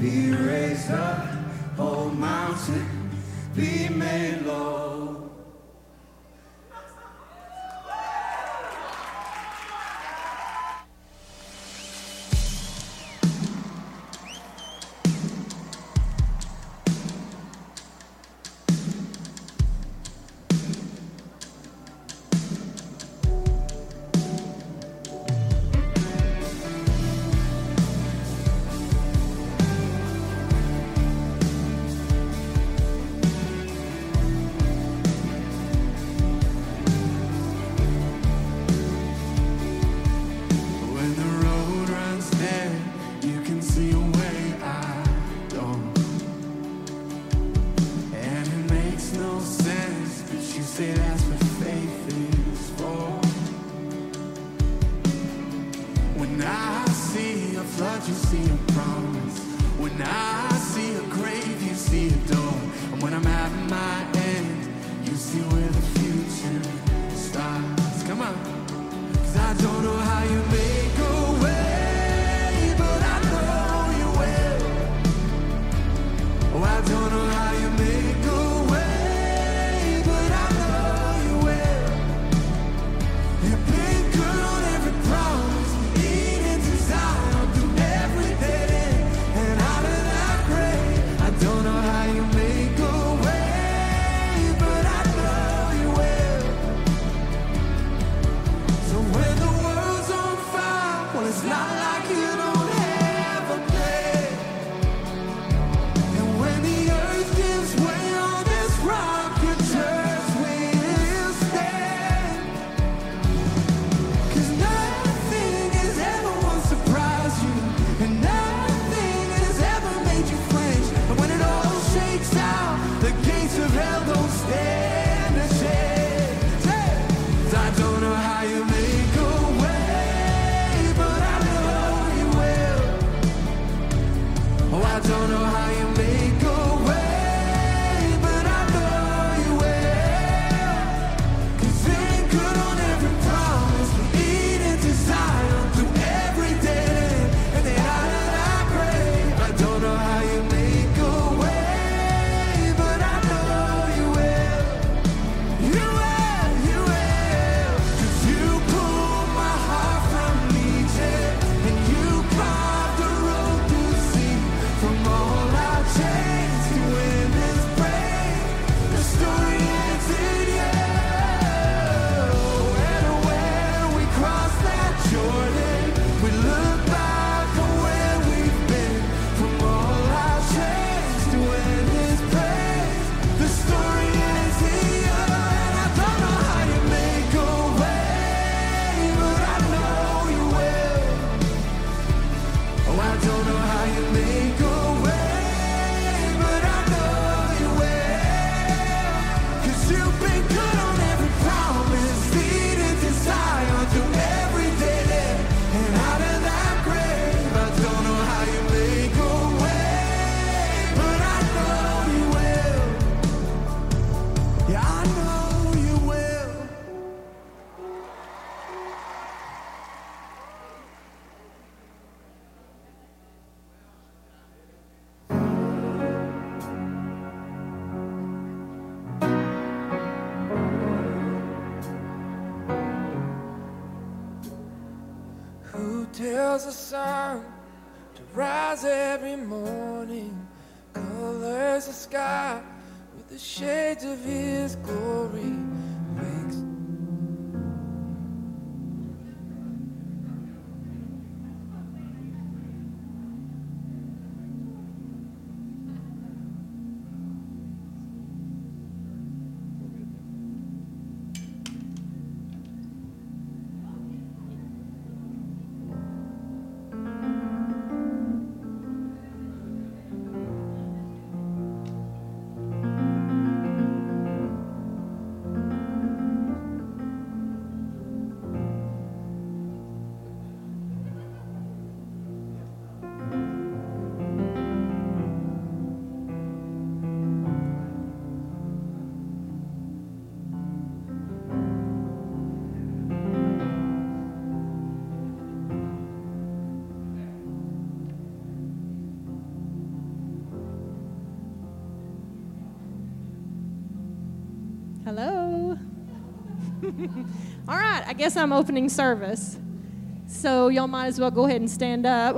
be raised up, oh mountain, be made low. All right, I guess I'm opening service. So y'all might as well go ahead and stand up.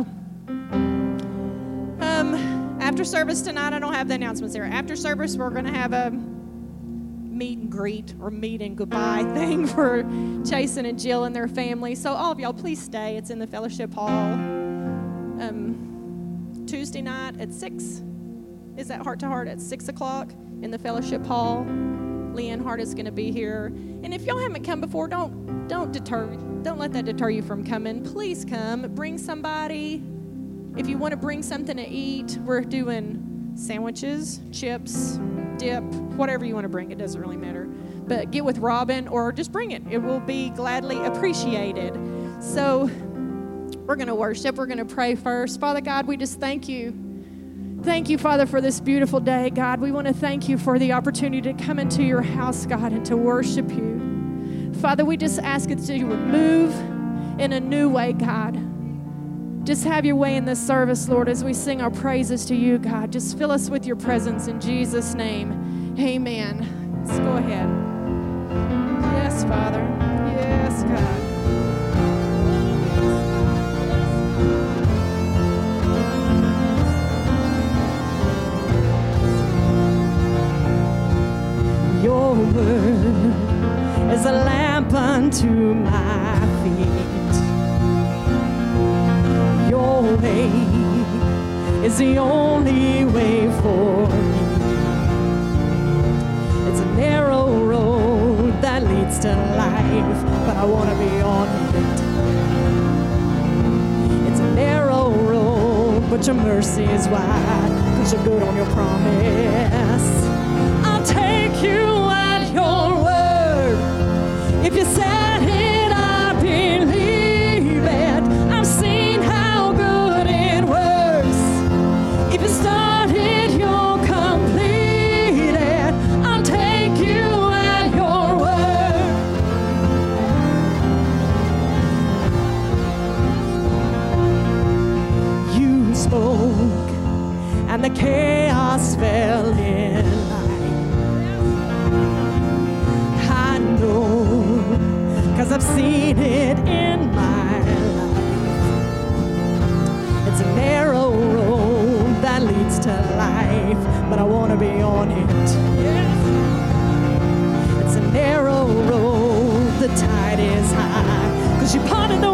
Um, after service tonight, I don't have the announcements there. After service, we're going to have a meet and greet or meet and goodbye thing for Jason and Jill and their family. So all of y'all, please stay. It's in the fellowship hall. Um, Tuesday night at six. Is that heart to heart at six o'clock in the fellowship hall? Leanne Hart is going to be here. And if y'all haven't come before, don't don't deter don't let that deter you from coming. Please come. Bring somebody. If you want to bring something to eat, we're doing sandwiches, chips, dip, whatever you want to bring. It doesn't really matter. But get with Robin or just bring it. It will be gladly appreciated. So we're going to worship. We're going to pray first. Father God, we just thank you. Thank you, Father, for this beautiful day, God. We want to thank you for the opportunity to come into your house, God, and to worship you. Father, we just ask that you would move in a new way, God. Just have your way in this service, Lord, as we sing our praises to you, God. Just fill us with your presence in Jesus' name. Amen. Let's go ahead. Yes, Father. Yes, God. Is a lamp unto my feet. Your way is the only way for me. It's a narrow road that leads to life, but I want to be on it. It's a narrow road, but your mercy is wide, cause you're good on your promise. I'll take you your word. If you said it, I believe it. I've seen how good it works. If you started, you'll complete it. I'll take you at your word. You spoke, and the chaos I've seen it in my life. It's a narrow road that leads to life, but I wanna be on it. It's a narrow road, the tide is high, cause you parted the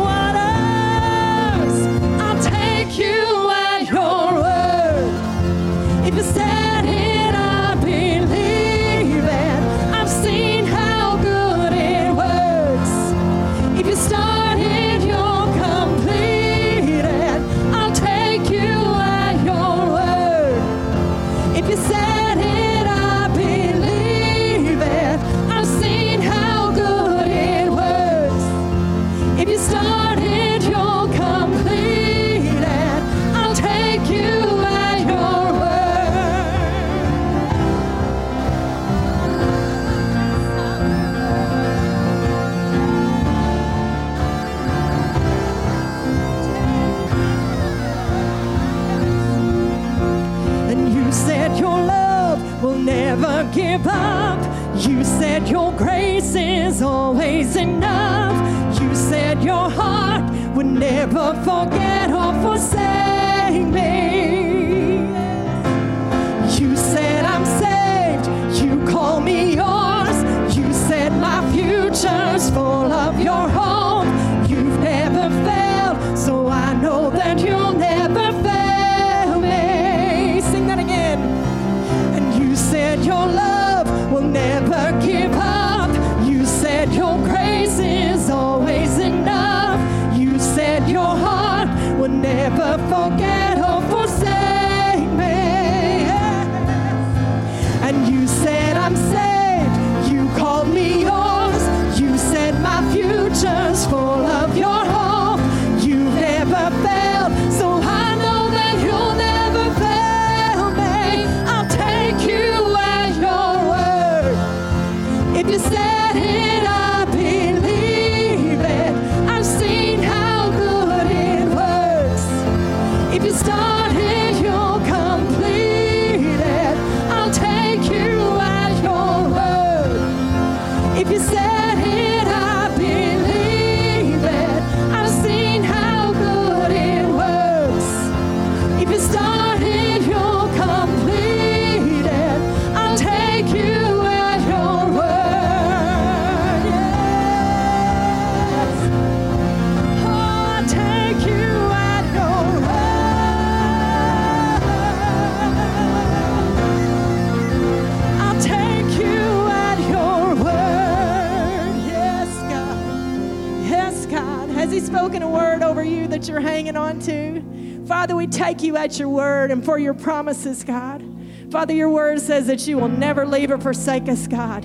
for your promises, God. Father, your word says that you will never leave or forsake us, God.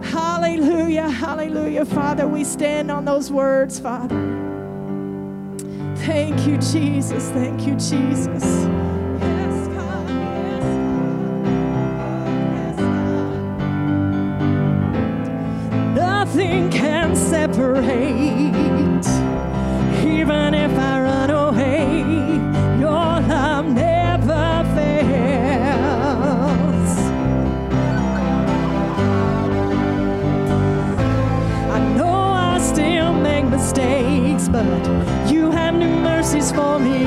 Hallelujah, hallelujah. Father, we stand on those words, Father. Thank you, Jesus. Thank you, Jesus. for me.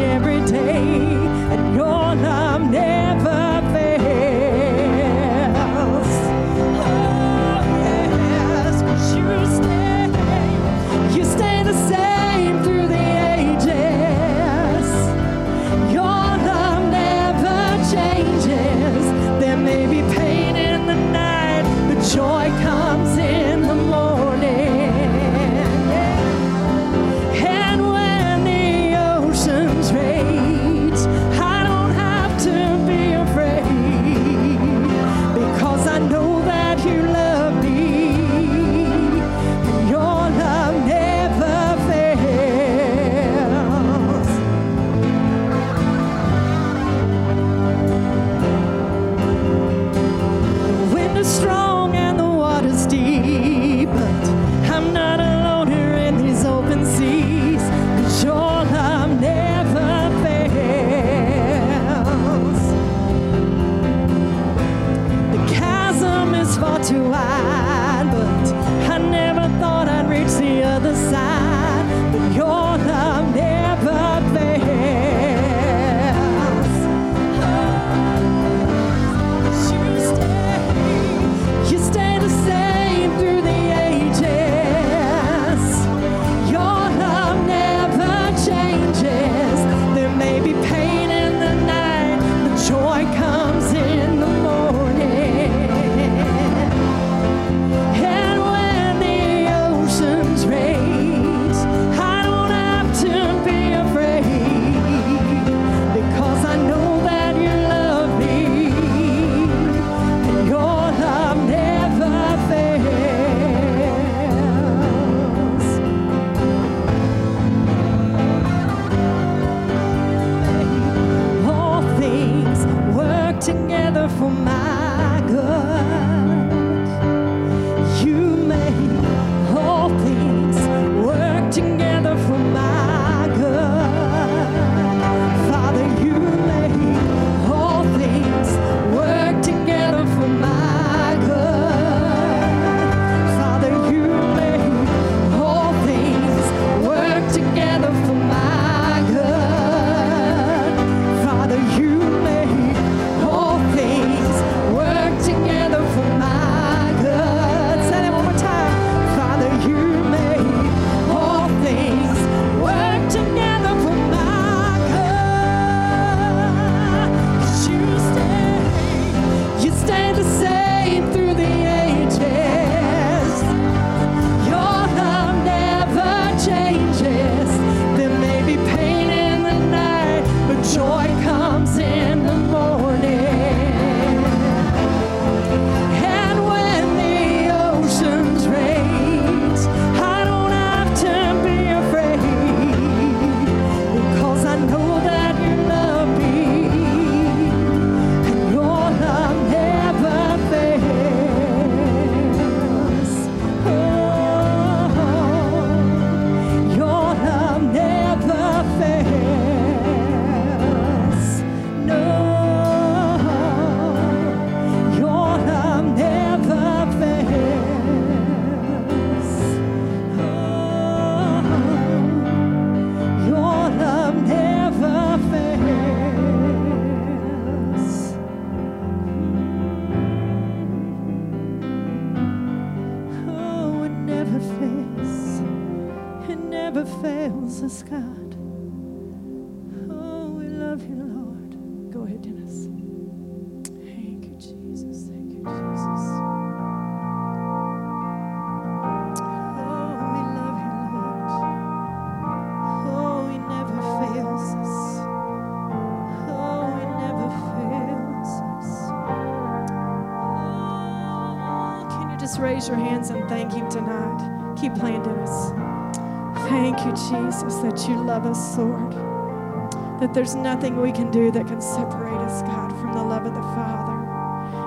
There's nothing we can do that can separate us, God, from the love of the Father.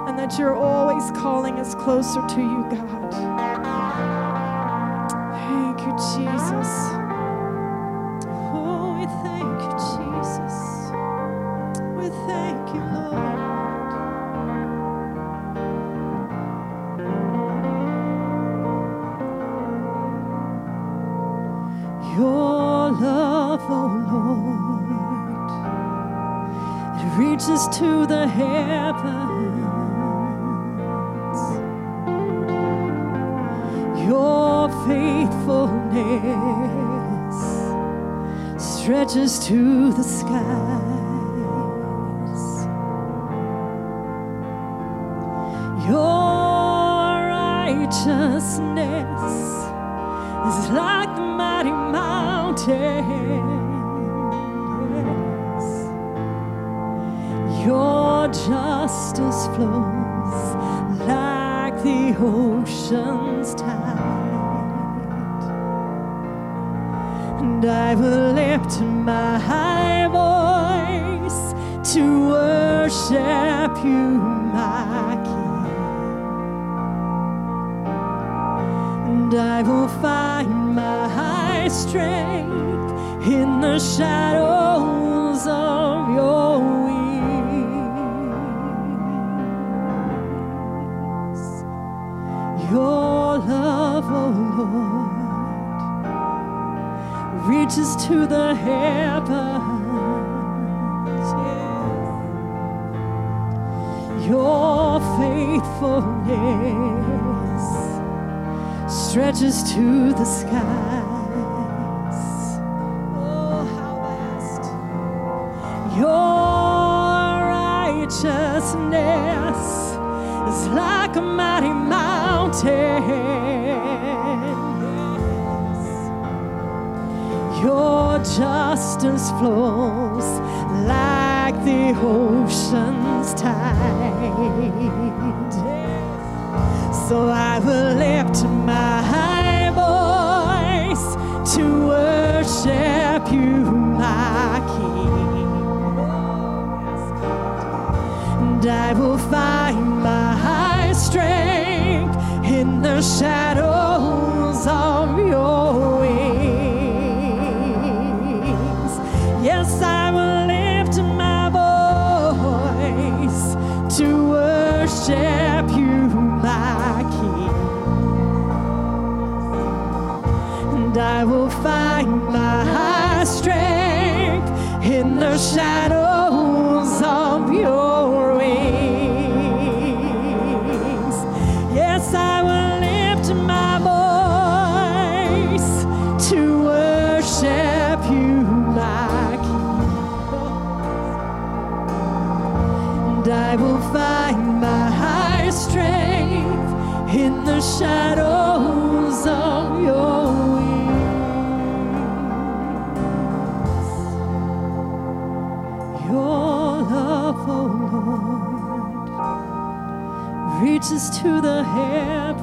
And that you're always calling us closer to you, God. Thank you, Jesus. Oh, we thank you, Jesus. We thank you, Lord. Your love, oh Lord, reaches to the heavens. Your faithfulness stretches to the skies. Your righteousness is like the mighty mountain. Justice flows like the ocean's tide. And I will lift my high voice to worship you, my King and I will find my high strength in the shadows of your to the heavens. Your faithfulness stretches to the skies. Oh, how vast your righteousness is like a mighty mountain. Justice flows like the ocean's tide. So I will lift my voice to worship you, my King. And I will find my strength in the shadows the shadows of your wings. Your love, oh Lord, reaches to the heavens.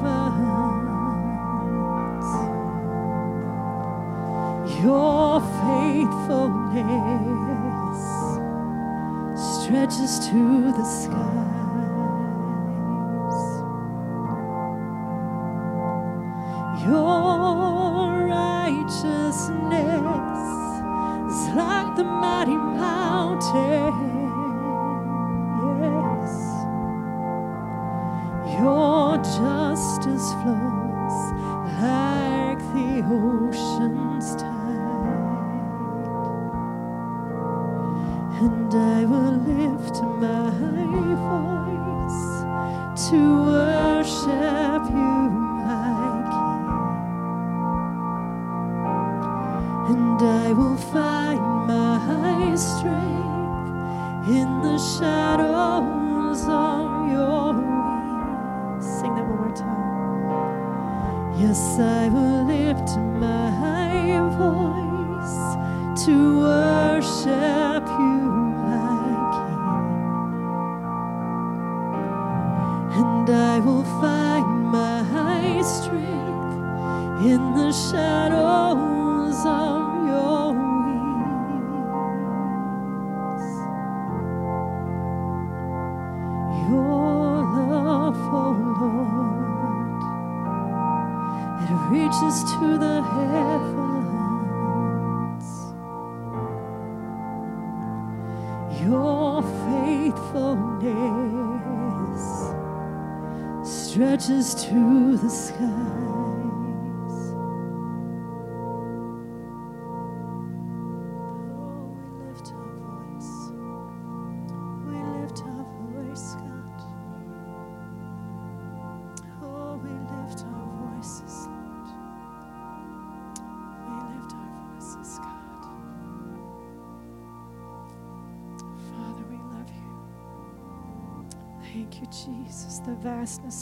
Your faithfulness stretches to the skies.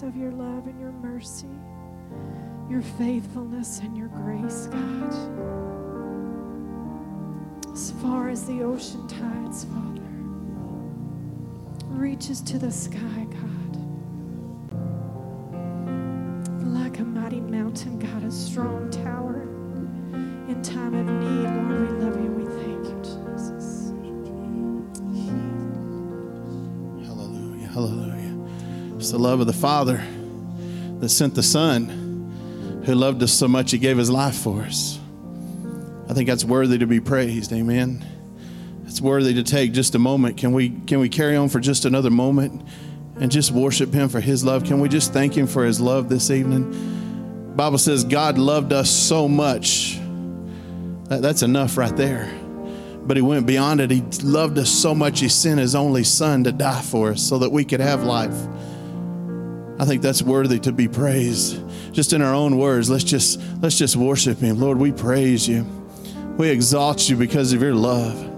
Of your love and your mercy, your faithfulness and your grace, God. As far as the ocean tides, Father, reaches to the sky, God. Like a mighty mountain, God, a strong tower in time of need. It's the love of the Father that sent the Son who loved us so much he gave his life for us. I think that's worthy to be praised. Amen. It's worthy to take just a moment. Can we can we carry on for just another moment and just worship him for his love? Can we just thank him for his love this evening? Bible says God loved us so much. That- that's enough right there but he went beyond it. He loved us so much, he sent his only son to die for us so that we could have life. I think that's worthy to be praised. Just in our own words, let's just let's just worship him. Lord, we praise you. We exalt you because of your love.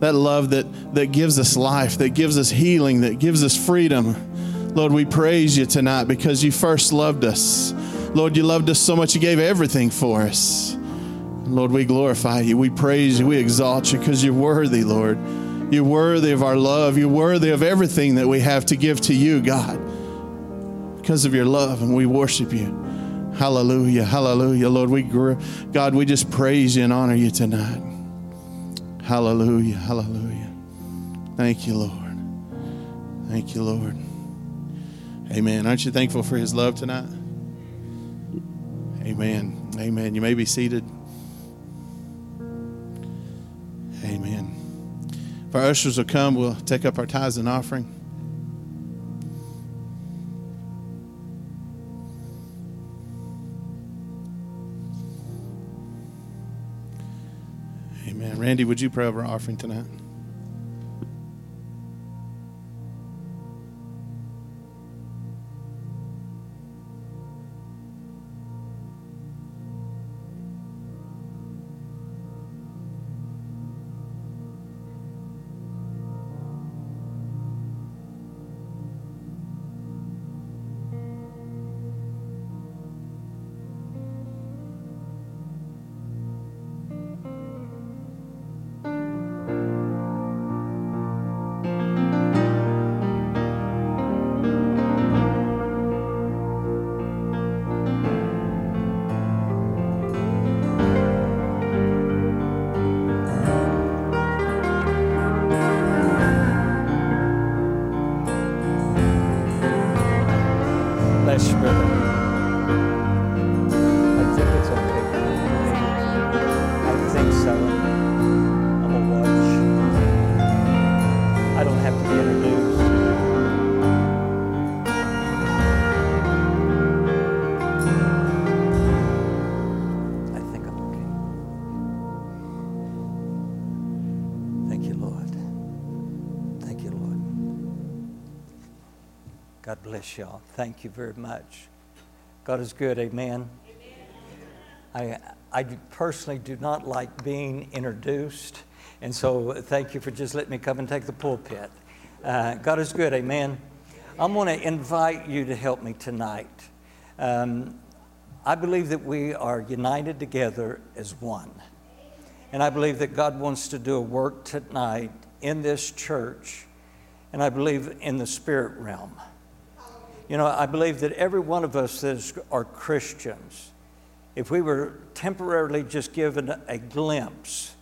That love that that gives us life, that gives us healing, that gives us freedom. Lord, we praise you tonight because you first loved us. Lord, you loved us so much you gave everything for us. Lord, we glorify you. We praise you. We exalt you because you're worthy, Lord. You're worthy of our love. You're worthy of everything that we have to give to you, God, because of your love, and we worship you. Hallelujah. Hallelujah. Lord, we gr- God, we just praise you and honor you tonight. Hallelujah. Hallelujah. Thank you, Lord. Thank you, Lord. Amen. Aren't you thankful for his love tonight? Amen. Amen. You may be seated. Amen. If our ushers will come, we'll take up our tithes and offering. Randy, would you pray over our offering tonight? Y'all. Thank you very much. God is good. Amen. I, I personally do not like being introduced, and so thank you for just letting me come and take the pulpit. Uh, God is good. Amen. I'm going to invite you to help me tonight. Um, I believe that we are united together as one. And I believe that God wants to do a work tonight in this church, and I believe in the spirit realm. You know, I believe that every one of us that is, are Christians, if we were temporarily just given a glimpse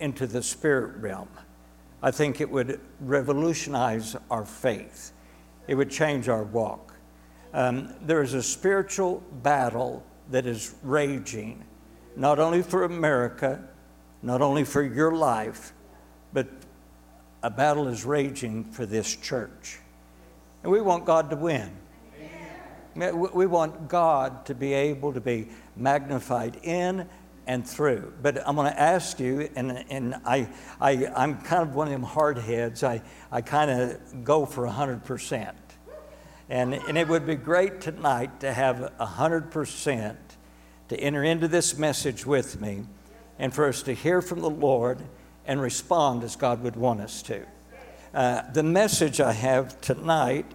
into the spirit realm, I think it would revolutionize our faith. It would change our walk. Um, there is a spiritual battle that is raging, not only for America, not only for your life, but a battle is raging for this church. And we want God to win. We want God to be able to be magnified in and through. But I'm going to ask you, and, and I, I, I'm kind of one of them hard heads. I, I kind of go for 100%. And, and it would be great tonight to have 100% to enter into this message with me and for us to hear from the Lord and respond as God would want us to. Uh, the message I have tonight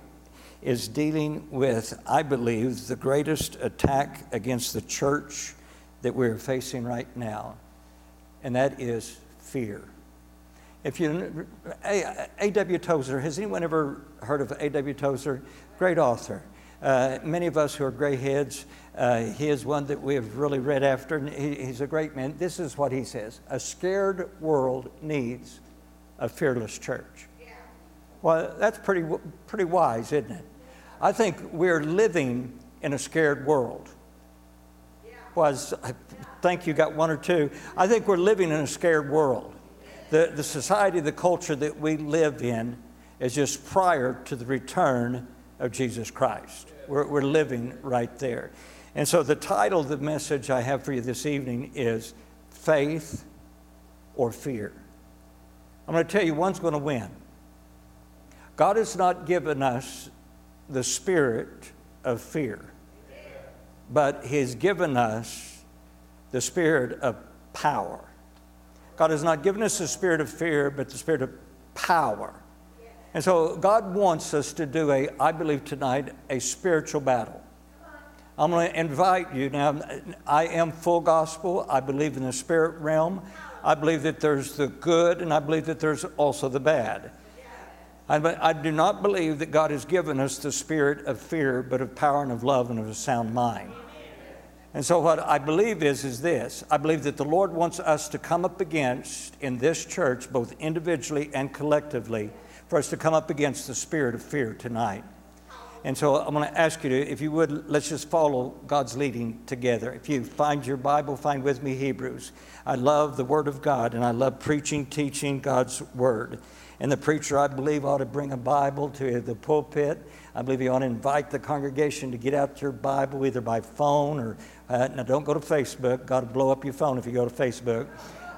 is dealing with, I believe, the greatest attack against the church that we're facing right now, and that is fear. If you, A.W. Tozer, has anyone ever heard of A.W. Tozer? Great author. Uh, many of us who are gray heads, uh, he is one that we have really read after, and he, he's a great man. This is what he says A scared world needs a fearless church. Well, that's pretty, pretty wise, isn't it? I think we're living in a scared world. Was I think you got one or two. I think we're living in a scared world. The, the society, the culture that we live in is just prior to the return of Jesus Christ. We're, we're living right there. And so the title of the message I have for you this evening is Faith or Fear. I'm going to tell you one's going to win. God has not given us the spirit of fear, but He's given us the spirit of power. God has not given us the spirit of fear, but the spirit of power. And so God wants us to do a, I believe tonight, a spiritual battle. I'm going to invite you now. I am full gospel. I believe in the spirit realm. I believe that there's the good, and I believe that there's also the bad. I, I do not believe that God has given us the spirit of fear, but of power and of love and of a sound mind. And so, what I believe is, is this I believe that the Lord wants us to come up against in this church, both individually and collectively, for us to come up against the spirit of fear tonight. And so I'm going to ask you to, if you would, let's just follow God's leading together. If you find your Bible, find with me Hebrews. I love the Word of God and I love preaching, teaching God's Word. And the preacher, I believe, ought to bring a Bible to the pulpit. I believe he ought to invite the congregation to get out your Bible either by phone or, uh, now don't go to Facebook. Got to blow up your phone if you go to Facebook.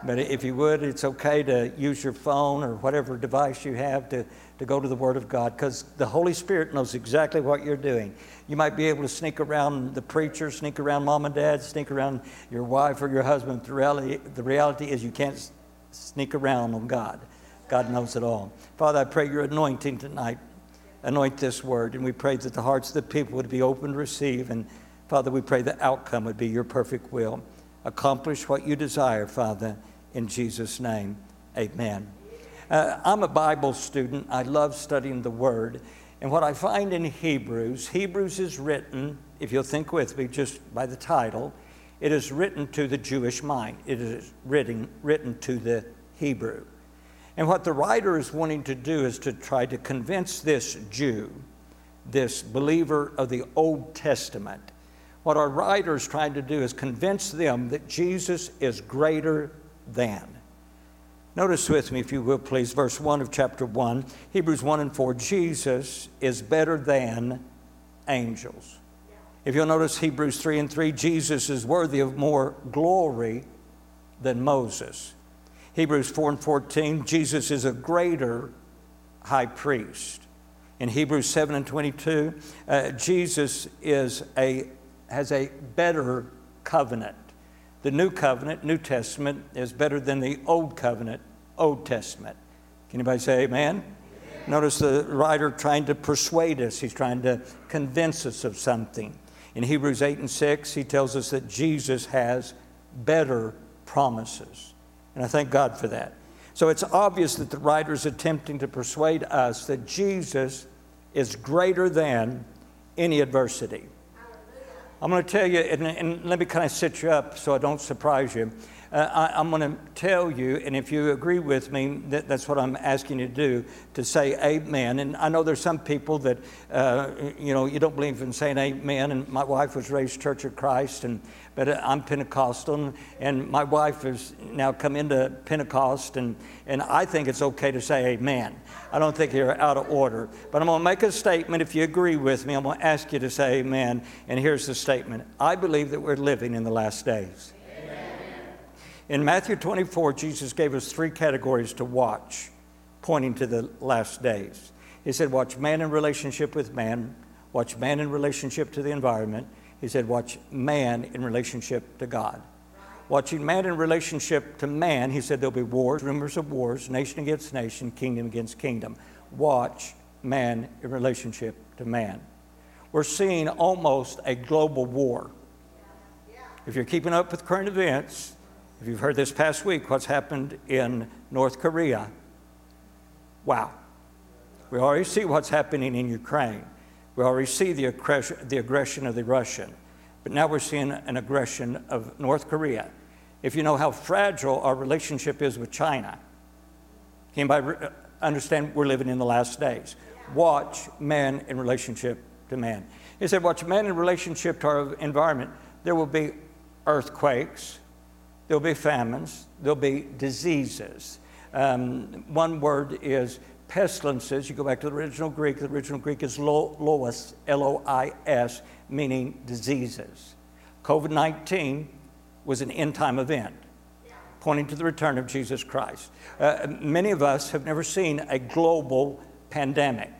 But if you would, it's okay to use your phone or whatever device you have to, to go to the Word of God because the Holy Spirit knows exactly what you're doing. You might be able to sneak around the preacher, sneak around mom and dad, sneak around your wife or your husband. The reality, the reality is you can't sneak around on God. God knows it all. Father, I pray your anointing tonight. Anoint this word, and we pray that the hearts of the people would be open to receive. And Father, we pray the outcome would be your perfect will. Accomplish what you desire, Father, in Jesus' name. Amen. Uh, I'm a Bible student. I love studying the Word. And what I find in Hebrews, Hebrews is written, if you'll think with me just by the title, it is written to the Jewish mind. It is written, written to the Hebrew. And what the writer is wanting to do is to try to convince this Jew, this believer of the Old Testament, what our writer is trying to do is convince them that Jesus is greater than. Notice with me, if you will, please, verse 1 of chapter 1, Hebrews 1 and 4. Jesus is better than angels. If you'll notice Hebrews 3 and 3, Jesus is worthy of more glory than Moses. Hebrews 4 and 14, Jesus is a greater high priest. In Hebrews 7 and 22, uh, Jesus is a, has a better covenant. The new covenant, New Testament, is better than the old covenant, Old Testament. Can anybody say amen? amen? Notice the writer trying to persuade us, he's trying to convince us of something. In Hebrews 8 and 6, he tells us that Jesus has better promises. And I thank God for that. So it's obvious that the writer is attempting to persuade us that Jesus is greater than any adversity. I'm going to tell you, and, and let me kind of set you up so I don't surprise you. Uh, I, am going to tell you, and if you agree with me, that, that's what I'm asking you to do, to say amen. And I know there's some people that, uh, you know, you don't believe in saying amen. And my wife was raised Church of Christ, and but I'm Pentecostal, and my wife has now come into Pentecost, and, and I think it's okay to say amen. I don't think you're out of order. But I'm going to make a statement. If you agree with me, I'm going to ask you to say amen. And here's the statement I believe that we're living in the last days. In Matthew 24, Jesus gave us three categories to watch, pointing to the last days. He said, Watch man in relationship with man, watch man in relationship to the environment, he said, watch man in relationship to God. Watching man in relationship to man, he said, there'll be wars, rumors of wars, nation against nation, kingdom against kingdom. Watch man in relationship to man. We're seeing almost a global war. If you're keeping up with current events, if you've heard this past week what's happened in North Korea, wow. We already see what's happening in Ukraine. We already see the aggression, the aggression of the Russian, but now we're seeing an aggression of North Korea. If you know how fragile our relationship is with China, can anybody uh, understand we're living in the last days? Watch man in relationship to man. He said, watch man in relationship to our environment. There will be earthquakes, there'll be famines, there'll be diseases. Um, one word is pestilences, you go back to the original Greek, the original Greek is lois, L O I S, meaning diseases. COVID 19 was an end time event pointing to the return of Jesus Christ. Uh, many of us have never seen a global pandemic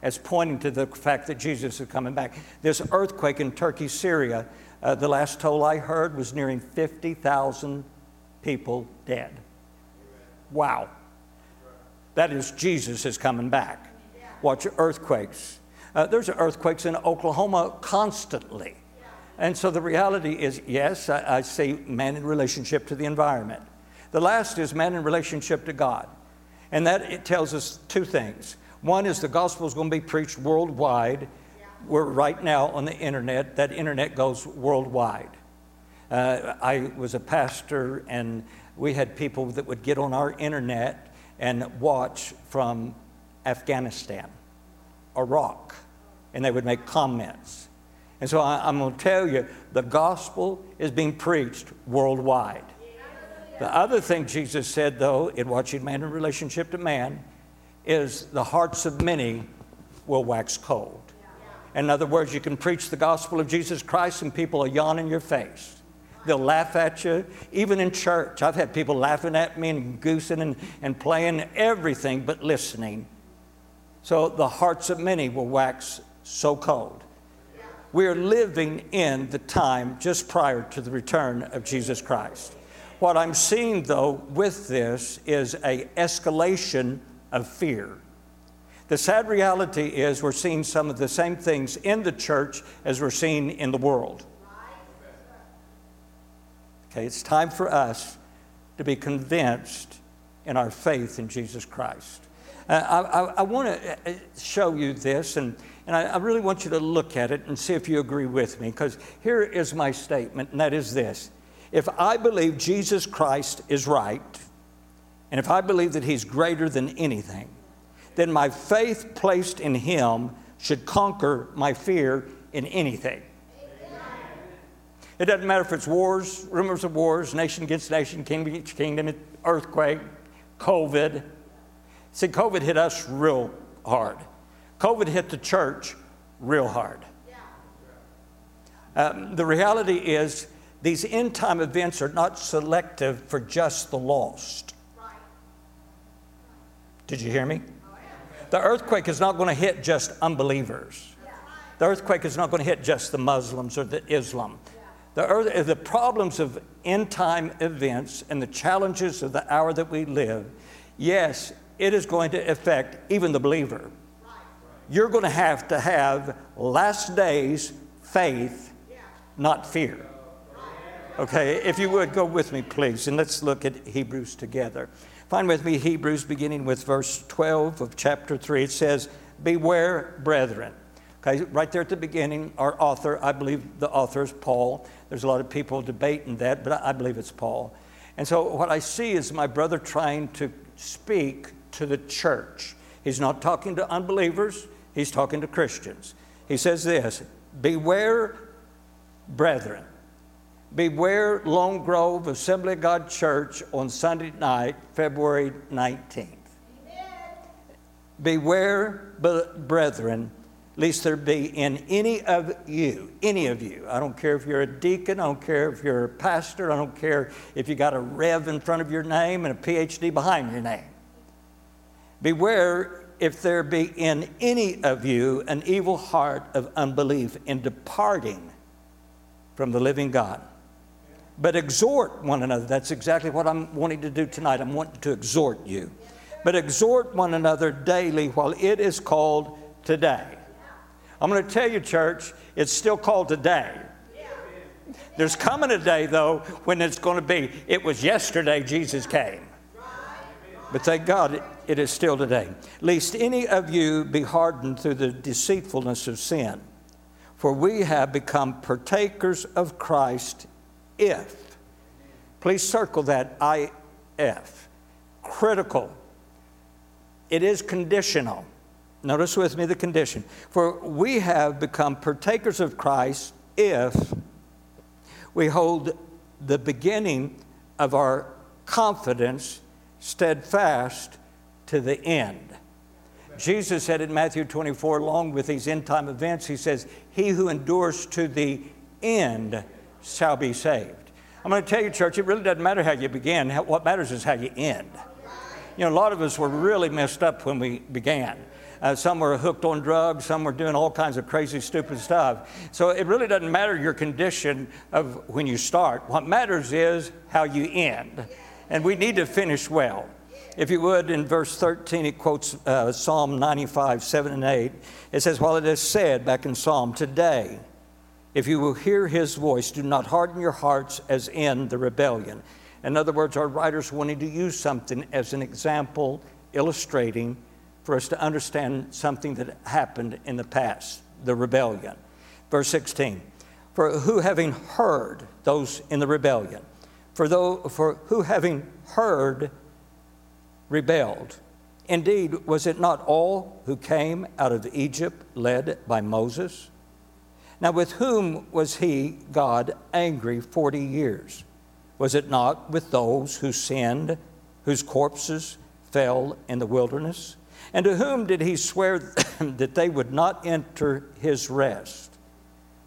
as pointing to the fact that Jesus is coming back. This earthquake in Turkey, Syria, uh, the last toll I heard was nearing 50,000 people dead. Wow. That is, Jesus is coming back. Watch earthquakes. Uh, there's earthquakes in Oklahoma constantly. And so the reality is yes, I, I see man in relationship to the environment. The last is man in relationship to God. And that it tells us two things. One is the gospel is going to be preached worldwide. We're right now on the internet, that internet goes worldwide. Uh, I was a pastor, and we had people that would get on our internet and watch from Afghanistan, Iraq, and they would make comments. And so I, am going to tell you the gospel is being preached worldwide. The other thing Jesus said, though, in watching man in relationship to man, is the hearts of many will wax cold. In other words, you can preach the gospel of Jesus Christ and people will yawn in your face. They'll laugh at you. Even in church, I've had people laughing at me and goosing and, and playing everything but listening. So the hearts of many will wax so cold. We are living in the time just prior to the return of Jesus Christ. What I'm seeing, though, with this is a escalation of fear. The sad reality is we're seeing some of the same things in the church as we're seeing in the world. Okay, it's time for us to be convinced in our faith in Jesus Christ. Uh, I, I, I want to uh, show you this, and, and I, I really want you to look at it and see if you agree with me, because here is my statement, and that is this. If I believe Jesus Christ is right, and if I believe that He's greater than anything, then my faith placed in Him should conquer my fear in anything. It doesn't matter if it's wars, rumors of wars, nation against nation, kingdom against kingdom, earthquake, COVID. See, COVID hit us real hard. COVID hit the church real hard. Um, the reality is, these end time events are not selective for just the lost. Did you hear me? The earthquake is not going to hit just unbelievers. The earthquake is not going to hit just the Muslims or the Islam. The, earth, uh, the problems of end time events and the challenges of the hour that we live, yes, it is going to affect even the believer. You're going to have to have last days faith, not fear. Okay, if you would go with me, please, and let's look at Hebrews together. Find with me Hebrews beginning with verse 12 of chapter 3. It says, Beware, brethren Okay, right there at the beginning, our author, I believe the author is Paul. There's a lot of people debating that, but I believe it's Paul. And so what I see is my brother trying to speak to the church. He's not talking to unbelievers, he's talking to Christians. He says this Beware, brethren. Beware Lone Grove Assembly of God Church on Sunday night, February 19th. Beware, brethren, lest there be in any of you, any of you, I don't care if you're a deacon, I don't care if you're a pastor, I don't care if you got a rev in front of your name and a PhD behind your name. Beware if there be in any of you an evil heart of unbelief in departing from the living God. But exhort one another. That's exactly what I'm wanting to do tonight. I'm wanting to exhort you. But exhort one another daily while it is called today. I'm going to tell you, church, it's still called today. There's coming a day, though, when it's going to be, it was yesterday Jesus came. But thank God it is still today. Lest any of you be hardened through the deceitfulness of sin. For we have become partakers of Christ if. Please circle that IF. Critical. It is conditional. Notice with me the condition. For we have become partakers of Christ if we hold the beginning of our confidence steadfast to the end. Jesus said in Matthew 24, along with these end time events, He says, He who endures to the end shall be saved. I'm going to tell you, church, it really doesn't matter how you begin. What matters is how you end. You know, a lot of us were really messed up when we began. Uh, some were hooked on drugs, some were doing all kinds of crazy, stupid stuff. So it really doesn't matter your condition of when you start. What matters is how you end. And we need to finish well. If you would, in verse 13, it quotes uh, Psalm 95, 7 and 8. It says, While it is said back in Psalm, today, if you will hear his voice, do not harden your hearts as in the rebellion. In other words, our writers wanted to use something as an example illustrating for us to understand something that happened in the past, the rebellion. Verse 16, for who having heard those in the rebellion, for, though, for who having heard rebelled. Indeed, was it not all who came out of Egypt led by Moses? Now, with whom was he, God, angry 40 years? Was it not with those who sinned, whose corpses fell in the wilderness? And to whom did he swear that they would not enter his rest?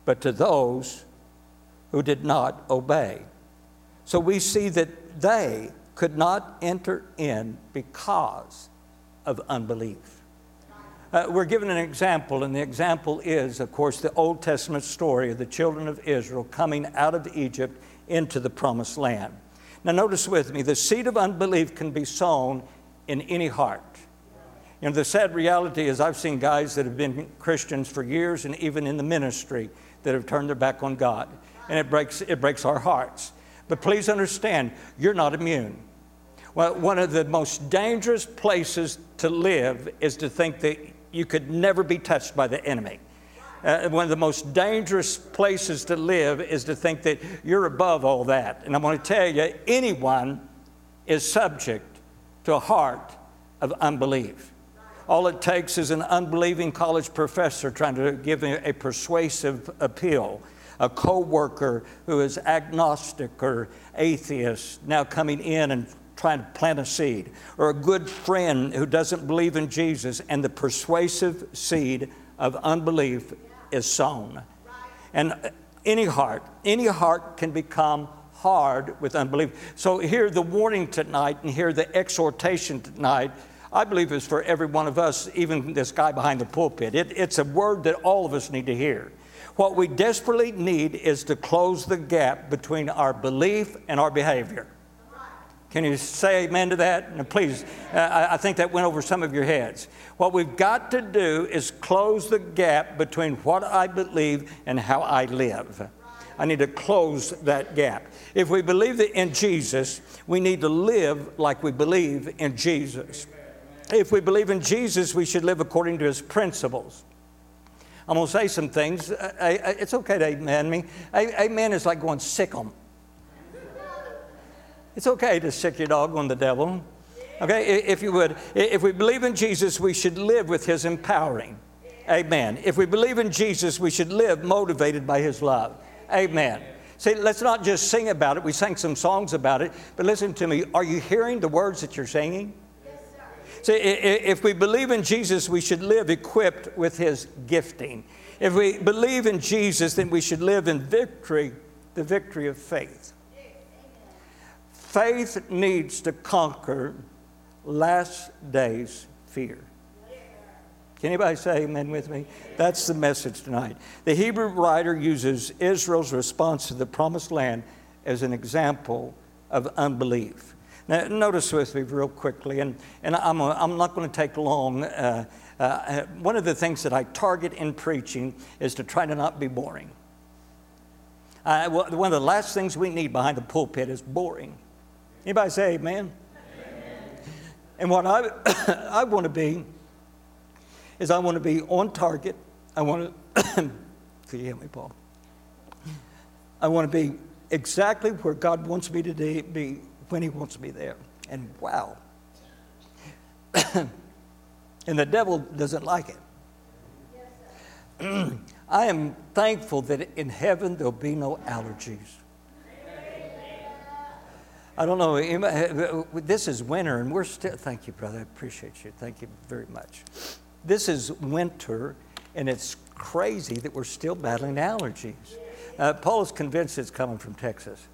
But to those who did not obey. So we see that they could not enter in because of unbelief. Uh, we're given an example, and the example is, of course, the Old Testament story of the children of Israel coming out of Egypt into the promised land. Now, notice with me the seed of unbelief can be sown in any heart. You know, the sad reality is, I've seen guys that have been Christians for years and even in the ministry that have turned their back on God. And it breaks, it breaks our hearts. But please understand, you're not immune. Well, one of the most dangerous places to live is to think that you could never be touched by the enemy. Uh, one of the most dangerous places to live is to think that you're above all that. And I'm going to tell you, anyone is subject to a heart of unbelief. All it takes is an unbelieving college professor trying to give a, persuasive appeal, a co worker who is agnostic or atheist now coming in and trying to plant a seed, or a good friend who doesn't believe in Jesus, and the persuasive seed of unbelief is sown. And any heart, any heart can become hard with unbelief. So, here the warning tonight, and here the exhortation tonight, I believe is for every one of us, even this guy behind the pulpit. It, it's a word that all of us need to hear. What we desperately need is to close the gap between our belief and our behavior. Can you say amen to that? Please, uh, I think that went over some of your heads. What we've got to do is close the gap between what I believe and how I live. I need to close that gap. If we believe in Jesus, we need to live like we believe in Jesus. If we believe in Jesus, we should live according to his principles. I'm going to say some things. Uh, I, it's okay to amen me. Amen is like going sick them. It's okay to stick your dog on the devil. Okay, if you would. If we believe in Jesus, we should live with his empowering. Amen. If we believe in Jesus, we should live motivated by his love. Amen. See, let's not just sing about it. We sang some songs about it, but listen to me. Are you hearing the words that you're singing? Yes, sir. See, if we believe in Jesus, we should live equipped with his gifting. If we believe in Jesus, then we should live in victory, the victory of faith. Faith needs to conquer last days fear. Can anybody say amen with me? That's the message tonight. The Hebrew writer uses Israel's response to the promised land as an example of unbelief. Now, notice with me real quickly, and, and I'm, a, I'm not going to take long. Uh, uh, one of the things that I target in preaching is to try to not be boring. One of the last things we need behind the pulpit is boring. Anybody say amen? amen. And what I, I want to be is I want to be on target. I want to, could you hear me, Paul? I want to be exactly where God wants me to be when He wants me there. And wow. and the devil doesn't like it. I am thankful that in heaven there'll be no allergies. I don't know. This is winter, and we're still. Thank you, brother. I appreciate you. Thank you very much. This is winter, and it's crazy that we're still battling allergies. Uh, Paul is convinced it's coming from Texas.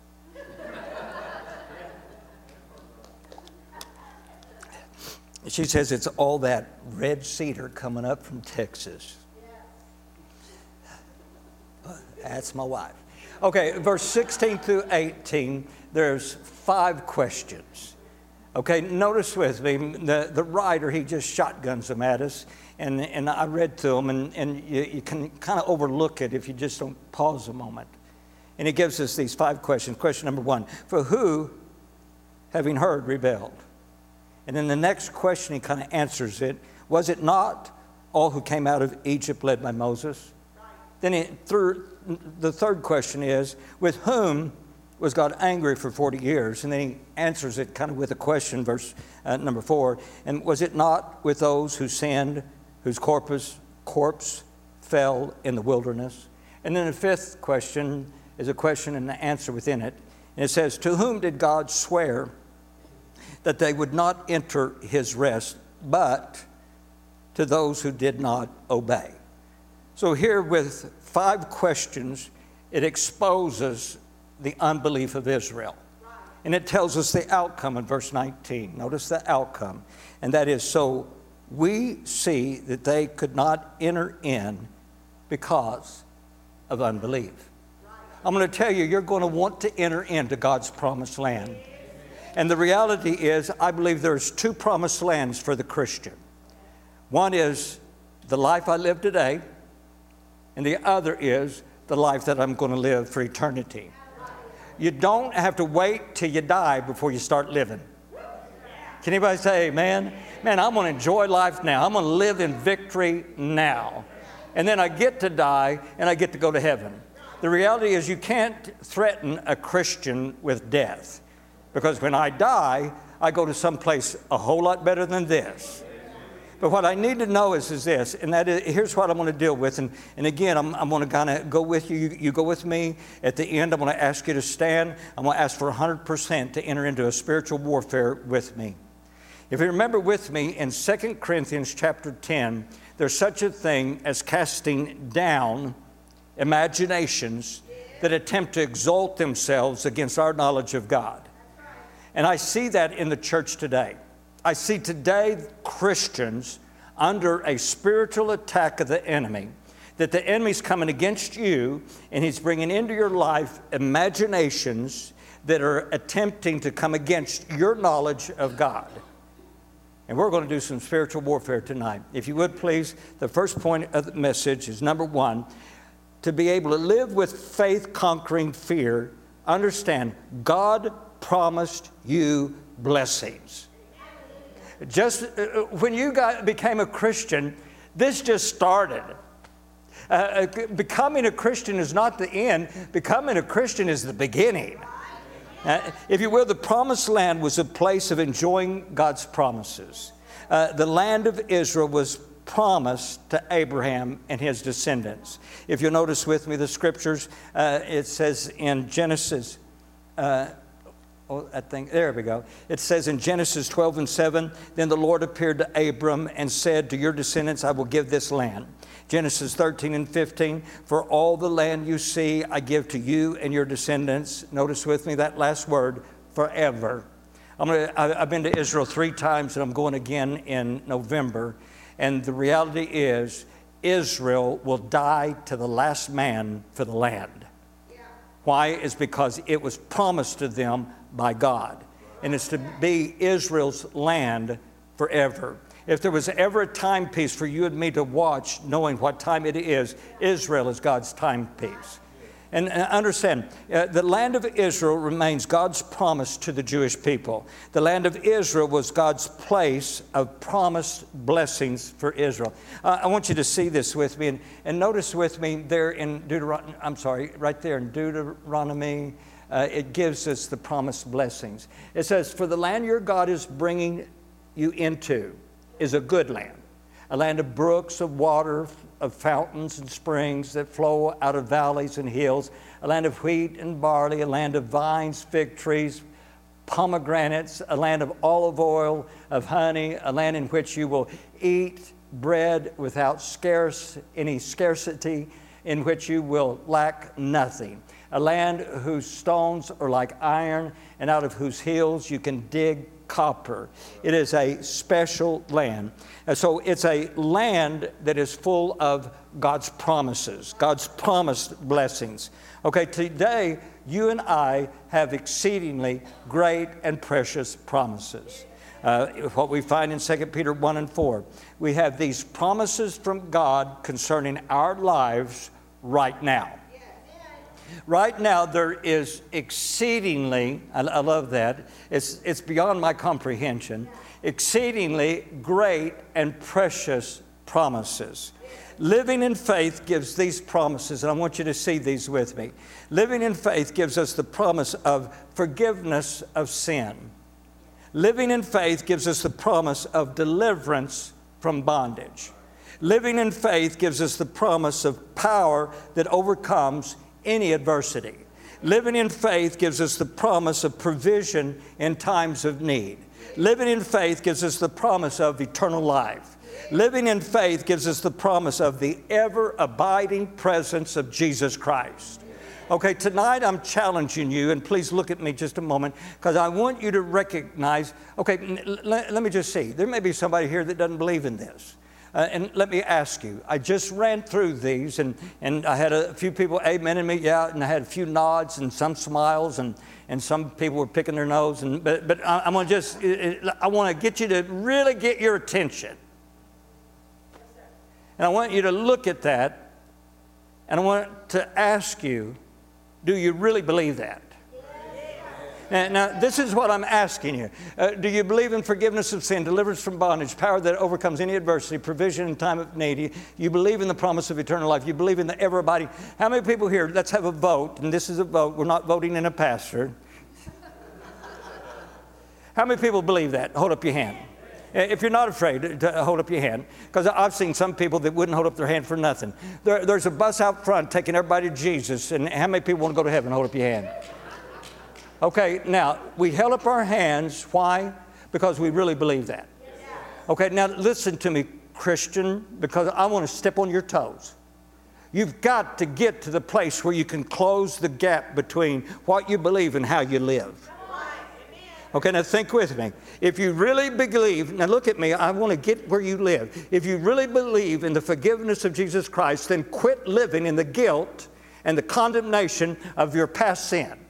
She says it's all that red cedar coming up from Texas. That's my wife. Okay, verse 16 through 18, there's five questions. Okay, notice with me, the, the writer, he just shotguns them at us. And, and I read to them, and, and you, you can kind of overlook it if you just don't pause a moment. And he gives us these five questions. Question number one For who, having heard, rebelled? And then the next question, he kind of answers it Was it not all who came out of Egypt led by Moses? Then he, through, the third question is With whom was God angry for 40 years? And then he answers it kind of with a question, verse uh, number four. And was it not with those who sinned whose corpus, corpse fell in the wilderness? And then the fifth question is a question and an answer within it. And it says, To whom did God swear that they would not enter his rest, but to those who did not obey? So, here with five questions, it exposes the unbelief of Israel. And it tells us the outcome in verse 19. Notice the outcome. And that is so we see that they could not enter in because of unbelief. I'm going to tell you, you're going to want to enter into God's promised land. And the reality is, I believe there's two promised lands for the Christian. One is the life I live today, and the other is the life that I'm going to live for eternity. You don't have to wait till you die before you start living. Can anybody say amen? Man, I'm to enjoy life now. I'm to live in victory now. And then I get to die and I get to go to heaven. The reality is, you can't threaten a Christian with death because when I die, I go to some place a whole lot better than this. But what I need to know is, is this, and that is, here's what I'm going to deal with. And, and again, I'm, I'm going to kind of go with you. you. You go with me. At the end, I'm going to ask you to stand. I'm going to ask for 100% to enter into a spiritual warfare with me. If you remember with me in 2 Corinthians chapter 10, there's such a thing as casting down imaginations that attempt to exalt themselves against our knowledge of God. And I see that in the church today. I see today Christians under a spiritual attack of the enemy, that the enemy's coming against you and he's bringing into your life imaginations that are attempting to come against your knowledge of God. And we're going to do some spiritual warfare tonight. If you would please, the first point of the message is number one, to be able to live with faith conquering fear, understand God promised you blessings. Just uh, uh, when you got, became a Christian, this just started. Uh, uh, becoming a Christian is not the end, becoming a Christian is the beginning. Uh, if you will, the promised land was a place of enjoying God's promises. Uh, the land of Israel was promised to Abraham and his descendants. If you'll notice with me the scriptures, uh, it says in Genesis, oh, I think, there we go. It says in Genesis 12 and 7, then the Lord appeared to Abram and said, To your descendants I will give this land. Genesis 13 and 15, for all the land you see I give to you and your descendants. Notice with me that last word, forever. I'm gonna, I've been to Israel three times and I'm going again in November. And the reality is, Israel will die to the last man for the land. Why? Is because it was promised to them by God. And it's to be Israel's land forever. If there was ever a timepiece for you and me to watch, knowing what time it is, Israel is God's timepiece. And understand, uh, the land of Israel remains God's promise to the Jewish people. The land of Israel was God's place of promised blessings for Israel. Uh, I want you to see this with me and, and notice with me there in Deuteronomy, I'm sorry, right there in Deuteronomy, uh, it gives us the promised blessings. It says, For the land your God is bringing you into is a good land, a land of brooks of water of fountains and springs that flow out of valleys and hills, a land of wheat and barley, a land of vines, fig trees, pomegranates, a land of olive oil, of honey, a land in which you will eat bread without scarce any scarcity, in which you will lack nothing. A land whose stones are like iron, and out of whose hills you can dig copper. It is a special land. And so it's a land that is full of God's promises, God's promised blessings. Okay, today you and I have exceedingly great and precious promises. Uh, what we find in 2 Peter 1 and 4. We have these promises from God concerning our lives right now. Right now, there is exceedingly, I, I love that, it's, it's beyond my comprehension, exceedingly great and precious promises. Living in faith gives these promises, and I want you to see these with me. Living in faith gives us the promise of forgiveness of sin. Living in faith gives us the promise of deliverance from bondage. Living in faith gives us the promise of power that overcomes any adversity. Living in faith gives us the promise of provision in times of need. Living in faith gives us the promise of eternal life. Living in faith gives us the promise of the ever abiding presence of Jesus Christ. Okay, tonight I'm challenging you, and please look at me just a moment, because I want you to recognize. Okay, let, let me just see. There may be somebody here that doesn't believe in this. Uh, and let me ask you, I just ran through these and, and I had a few people amening me, yeah, and I had a few nods and some smiles and, and some people were picking their nose. And, but, but I, am going to just, I want to get you to really get your attention. And I want you to look at that and I want to ask you, do you really believe that? Now, this is what I'm asking you. Uh, do you believe in forgiveness of sin, deliverance from bondage, power that overcomes any adversity, provision in time of need? You believe in the promise of eternal life. You believe in the everybody. How many people here, let's have a vote, and this is a vote. We're not voting in a pastor. How many people believe that? Hold up your hand. If you're not afraid, to hold up your hand, because I've seen some people that wouldn't hold up their hand for nothing. There, there's a bus out front taking everybody to Jesus, and how many people want to go to heaven? Hold up your hand. Okay, now we held up our hands. Why? Because we really believe that. Okay, now listen to me, Christian, because I want to step on your toes. You've got to get to the place where you can close the gap between what you believe and how you live. Okay, now think with me. If you really believe, now look at me, I want to get where you live. If you really believe in the forgiveness of Jesus Christ, then quit living in the guilt and the condemnation of your past sin.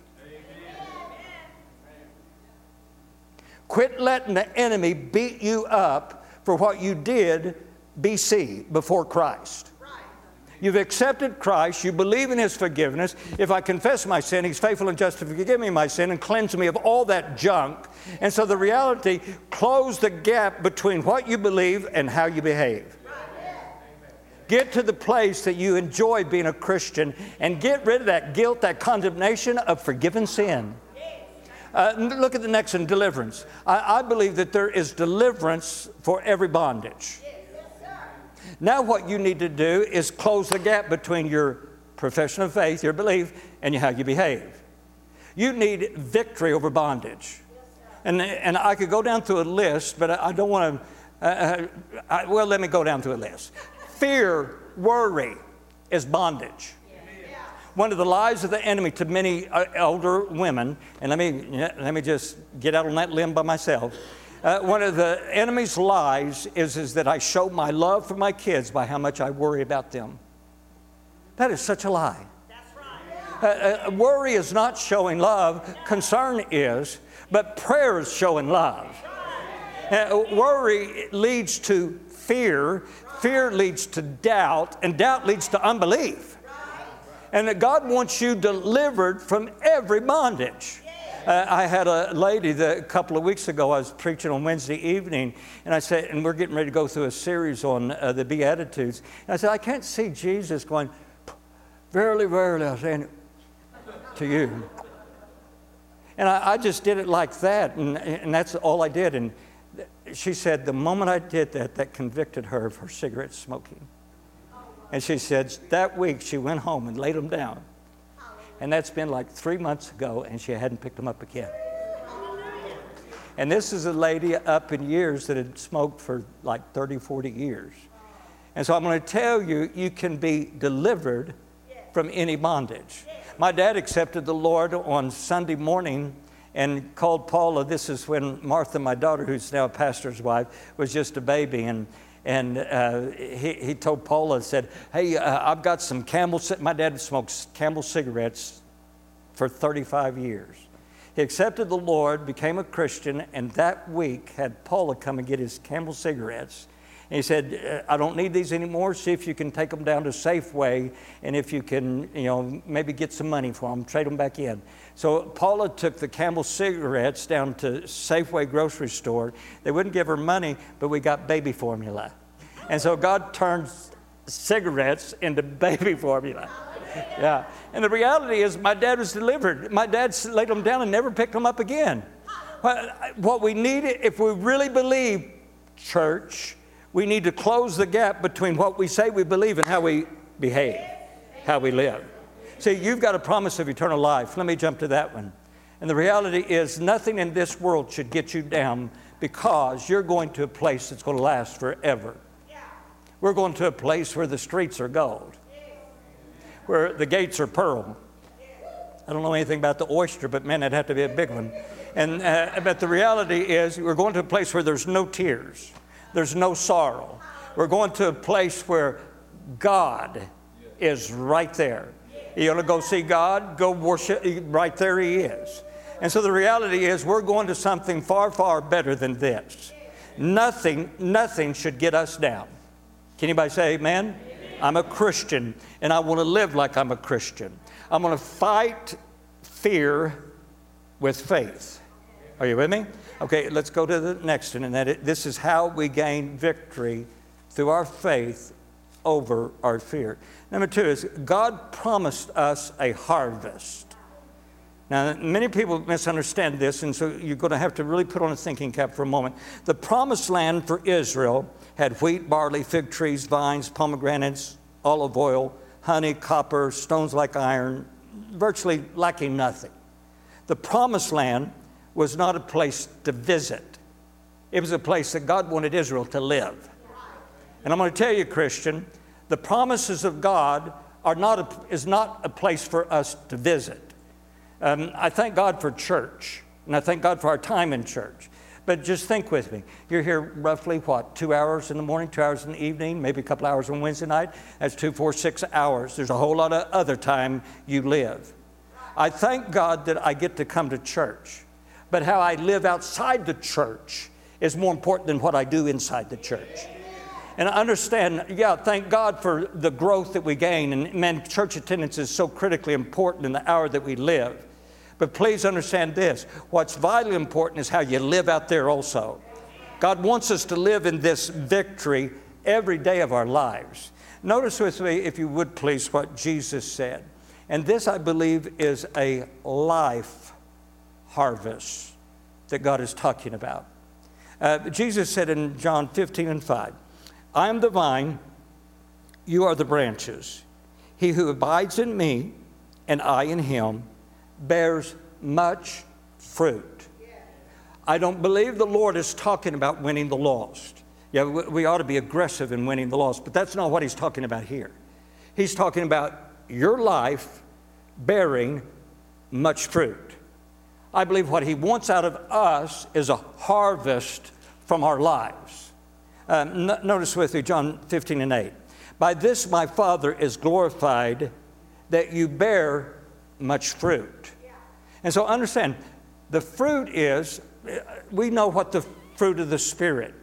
Quit letting the enemy beat you up for what you did BC, before Christ. You've accepted Christ. You believe in His forgiveness. If I confess my sin, He's faithful and just to forgive me my sin and cleanse me of all that junk. And so the reality, close the gap between what you believe and how you behave. Get to the place that you enjoy being a Christian and get rid of that guilt, that condemnation of forgiven sin. Uh, look at the next one deliverance. I, I believe that there is deliverance for every bondage. Now, what you need to do is close the gap between your profession of faith, your belief, and how you behave. You need victory over bondage. And, and I could go down through a list, but I, I don't want to. Uh, uh, I, well, let me go down through a list. Fear, worry is bondage. One of the lies of the enemy to many uh, elder women, and let me, let me just get out on that limb by myself. Uh, one of the enemy's lies is, is that I show my love for my kids by how much I worry about them. That is such a lie. Uh, uh, worry is not showing love, concern is, but prayer is showing love. Uh, worry leads to fear, fear leads to doubt, and doubt leads to unbelief. And that God wants you delivered from every bondage. Uh, I had a lady that a couple of weeks ago, I was preaching on Wednesday evening, and I said, and we're getting ready to go through a series on uh, the Beatitudes. And I said, I can't see Jesus going, Verily, verily, I say to you. And I, I, just did it like that, and, and that's all I did. And she said, the moment I did that, that convicted her of her cigarette smoking. And she said that week she went home and laid them down. And that's been like three months ago, and she hadn't picked them up again. And this is a lady up in years that had smoked for like 30, 40 years. And so I'm going to tell you, you can be delivered from any bondage. My dad accepted the Lord on Sunday morning and called Paula. This is when Martha, my daughter, who's now a pastor's wife, was just a baby. And and uh, he, he told Paula, said, Hey, uh, I've got some Camel, my dad smokes Camel cigarettes for 35 years. He accepted the Lord, became a Christian, and that week had Paula come and get his Camel cigarettes. And he said, uh, I don't need these anymore. See if you can take them down to Safeway, and if you can, you know, maybe get some money for them, trade them back in. So Paula took the Camel cigarettes down to Safeway grocery store. They wouldn't give her money, but we got baby formula. And so God turned cigarettes into baby formula. Yeah. And the reality is, my dad was delivered. My dad laid them down and never picked them up again. What we need, if we really believe, church, we need to close the gap between what we say we believe and how we behave, how we live. See, you've got a promise of eternal life. Let me jump to that one. And the reality is, nothing in this world should get you down because you're going to a place that's going to last forever. We're going to a place where the streets are gold, where the gates are pearl. I don't know anything about the oyster, but man, it'd have to be a big one. And, uh, but the reality is, we're going to a place where there's no tears, there's no sorrow. We're going to a place where God is right there. You want to go see God? Go worship. Right there He is. And so the reality is, we're going to something far, far better than this. Nothing, nothing should get us down. Can anybody say amen? amen? I'm a Christian and I want to live like I'm a Christian. I'm going to fight fear with faith. Are you with me? Okay, let's go to the next one. And that it, this is how we gain victory through our faith over our fear. Number two is God promised us a harvest. Now, many people misunderstand this, and so you're going to have to really put on a thinking cap for a moment. The promised land for Israel had wheat, barley, fig trees, vines, pomegranates, olive oil, honey, copper, stones like iron, virtually lacking nothing. The promised land was not a place to visit, it was a place that God wanted Israel to live. And I'm going to tell you, Christian, the promises of God are not a, is not a place for us to visit. Um, I thank God for church, and I thank God for our time in church. But just think with me. You're here roughly, what, two hours in the morning, two hours in the evening, maybe a couple hours on Wednesday night? That's two, four, six hours. There's a whole lot of other time you live. I thank God that I get to come to church. But how I live outside the church is more important than what I do inside the church. And I understand, yeah, thank God for the growth that we gain. And man, church attendance is so critically important in the hour that we live. But please understand this what's vitally important is how you live out there also. God wants us to live in this victory every day of our lives. Notice with me, if you would please, what Jesus said. And this, I believe, is a life harvest that God is talking about. Uh, Jesus said in John 15 and 5, I am the vine, you are the branches. He who abides in me and I in him bears much fruit. I don't believe the Lord is talking about winning the lost. Yeah, we, we ought to be aggressive in winning the lost, but that's not what he's talking about here. He's talking about your life bearing much fruit. I believe what he wants out of us is a harvest from our lives. Um, n- notice with me John 15 and 8. By this my Father is glorified that you bear much fruit. And so understand, the fruit is, uh, we know what the fruit of the Spirit.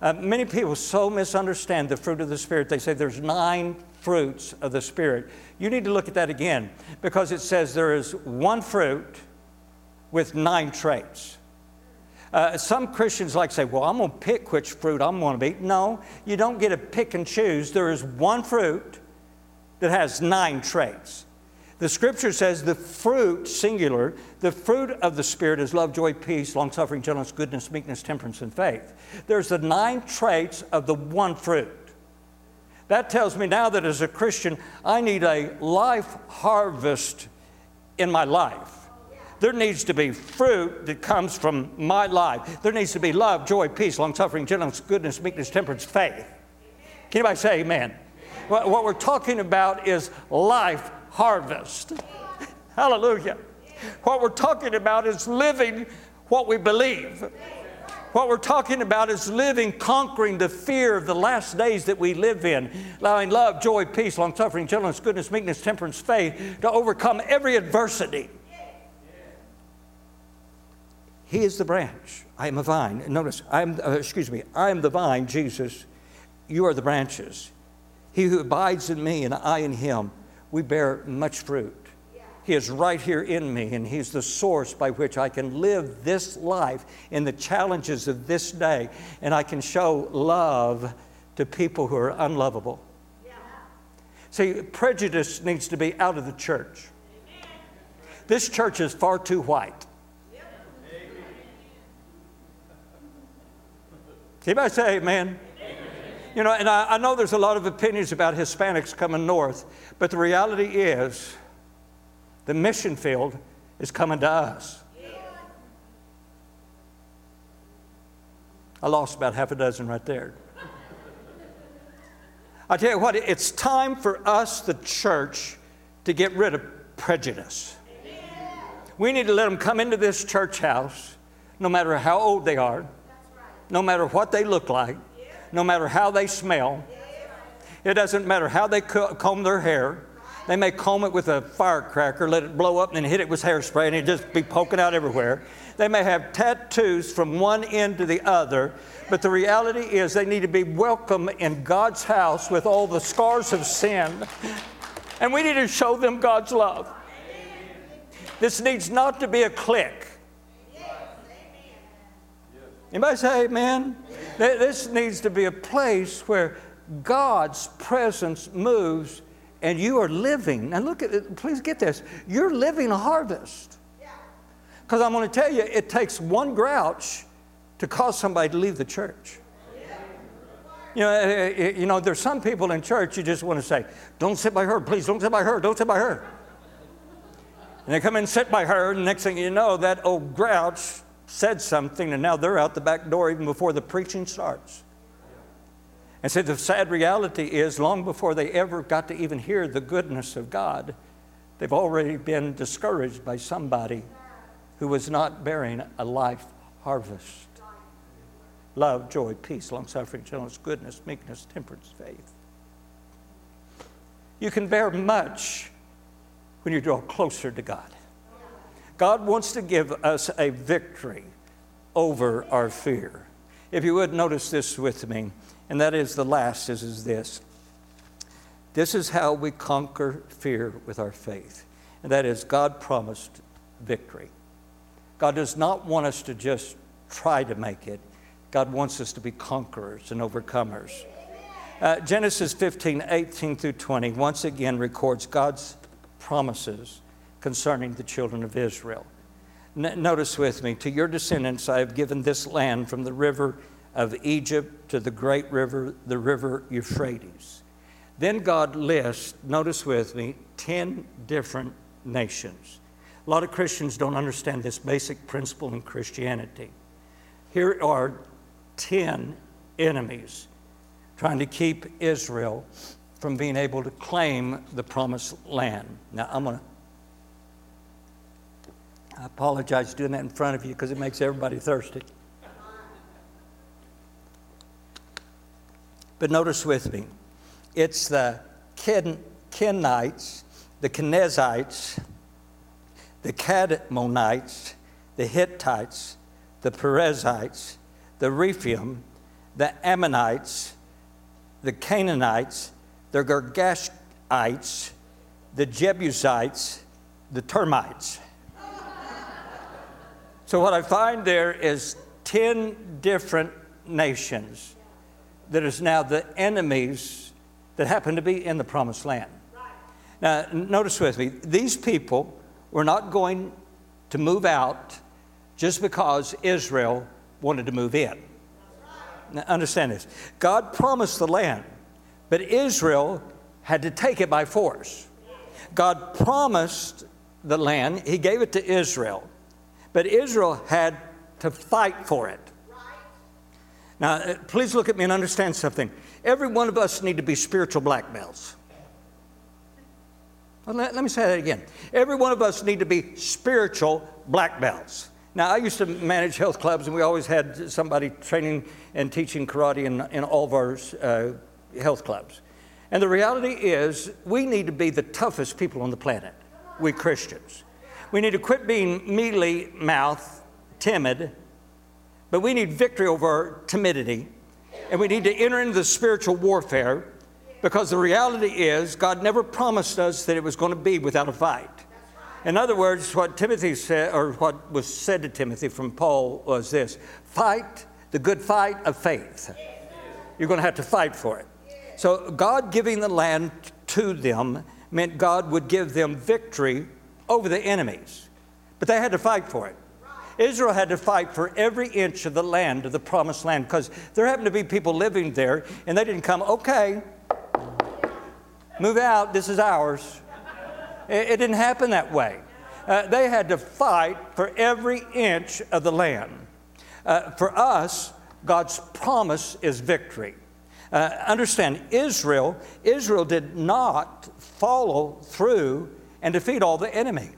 Uh, many people so misunderstand the fruit of the Spirit. They say there's nine fruits of the Spirit. You need to look at that again because it says there is one fruit with nine traits. Uh, some Christians like to say, Well, I'm going to pick which fruit I'm going to eat. No, you don't get to pick and choose. There is one fruit that has nine traits. The scripture says the fruit, singular, the fruit of the Spirit is love, joy, peace, long suffering, gentleness, goodness, meekness, temperance, and faith. There's the nine traits of the one fruit. That tells me now that as a Christian, I need a life harvest in my life. There needs to be fruit that comes from my life. There needs to be love, joy, peace, long suffering, gentleness, goodness, meekness, temperance, faith. Can anybody say amen? What what we're talking about is life harvest. Hallelujah. What we're talking about is living what we believe. What we're talking about is living, conquering the fear of the last days that we live in, allowing love, joy, peace, long suffering, gentleness, goodness, meekness, temperance, faith to overcome every adversity. He is the branch. I am a vine. Notice, I am, uh, excuse me, I am the vine, Jesus. You are the branches. He who abides in me and I in him, we bear much fruit. He is right here in me, and He's the source by which I can live this life in the challenges of this day, and I can show love to people who are unlovable. See, prejudice needs to be out of the church. This church is far too white. Anybody say amen? You know, and I, I know there's a lot of opinions about Hispanics coming north, but the reality is the mission field is coming to us. I lost about half a dozen right there. I tell you what, it's time for us, the church, to get rid of prejudice. We need to let them come into this church house, no matter how old they are, no matter what they look like, no matter how they smell. It doesn't matter how they comb their hair. They may comb it with a firecracker, let it blow up, and then hit it with hairspray, and it just be poking out everywhere. They may have tattoos from one end to the other, but the reality is they need to be welcome in God's house with all the scars of sin, and we need to show them God's love. This needs not to be a clique. Anybody say amen? Th- This needs to be a place where God's presence moves and you are living. Now, look at it, please get this. You're living a harvest. Because I'm going to tell you, it takes one grouch to cause somebody to leave the church. You know, eh, eh, you know, there's some people in church you just want to say, don't sit by her, please, don't sit by her, don't sit by her. And they come and sit by her, and next thing you know, that old grouch said something, and now they're out the back door even before the preaching starts. And so the sad reality is, long before they ever got to even hear the goodness of God, they've already been discouraged by somebody who was not bearing a life harvest. Love, joy, peace, long suffering, gentleness, goodness, meekness, temperance, faith. You can bear much when you draw closer to God. God wants to give us a victory over our fear. If you would notice this with me, and that is the last is, is this. This is how we conquer fear with our faith. And that is God promised victory. God does not want us to just try to make it. God wants us to be conquerors and overcomers. Uh, Genesis 15, 18 through 20, once again records God's promises concerning the children of Israel. N- notice with me, to your descendants I have given this land from the river of Egypt to the great river, the river Euphrates. Then God lists, notice with me, 10 different nations. A lot of Christians don't understand this basic principle in Christianity. Here are 10 enemies trying to keep Israel from being able to claim the promised land. Now, I'm going to I apologize doing that in front of you because it makes everybody thirsty. But notice with me, it's the Ken, Kenites, the Kenizzites, the Kadmonites, the Hittites, the Perizzites, the Rephaim, the Ammonites, the Canaanites, the Girgashites, the Jebusites, the termites. So, what I find there is 10 different nations that is now the enemies that happen to be in the promised land. Now, notice with me, these people were not going to move out just because Israel wanted to move in. Now, understand this God promised the land, but Israel had to take it by force. God promised the land, He gave it to Israel, but Israel had to fight for it. Now, uh, please look at me and understand something. Every one of us need to be spiritual black let, let me say that again. Every one of us need to be spiritual black belts. Now, I used to manage health clubs, and we always had somebody training and teaching karate in, in all of our uh, health clubs. And the reality is, we need to be the toughest people on the planet, we Christians. We need to quit being mealy mouthed, timid, but we need victory over timidity. And we need to enter into the spiritual warfare because the reality is, God never promised us that it was going to be without a fight. In other words, what Timothy said, or what was said to Timothy from Paul was this fight the good fight of faith. You're going to have to fight for it. So, God giving the land to them meant God would give them victory over the enemies, but they had to fight for it. Israel had to fight for every inch of the land, of the promised land, because there happened to be people living there, and they didn't come, okay, move out, this is ours. It, didn't happen that way. Uh, they had to fight for every inch of the land. Uh, for us, God's promise is victory. Uh, understand, Israel, Israel did not follow through and defeat all the enemy.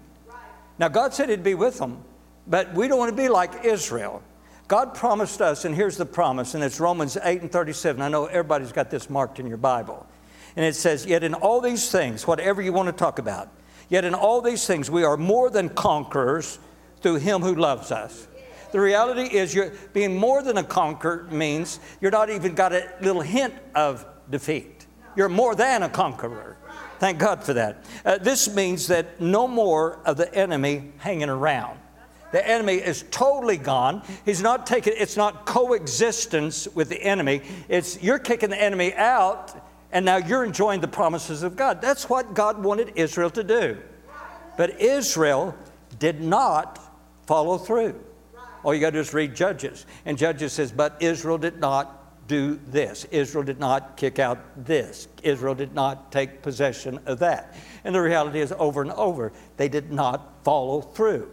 Now, God said He'd be with them, but we don't want to be like Israel. God promised us, and here's the promise, and it's Romans 8 and 37. I know everybody's got this marked in your Bible. And it says, Yet in all these things, whatever you want to talk about, yet in all these things we are more than conquerors through him who loves us. The reality is, you're, being more than a conqueror means you're not even got a little hint of defeat. You're more than a conqueror. Thank God for that. Uh, this means that no more of the enemy hanging around. The enemy is totally gone. He's not taking, it's not coexistence with the enemy. It's you're kicking the enemy out and now you're enjoying the promises of God. That's what God wanted Israel to do. But Israel did not follow through. All you got to do is read Judges. And Judges says, But Israel did not do this. Israel did not kick out this. Israel did not take possession of that. And the reality is, over and over, they did not follow through.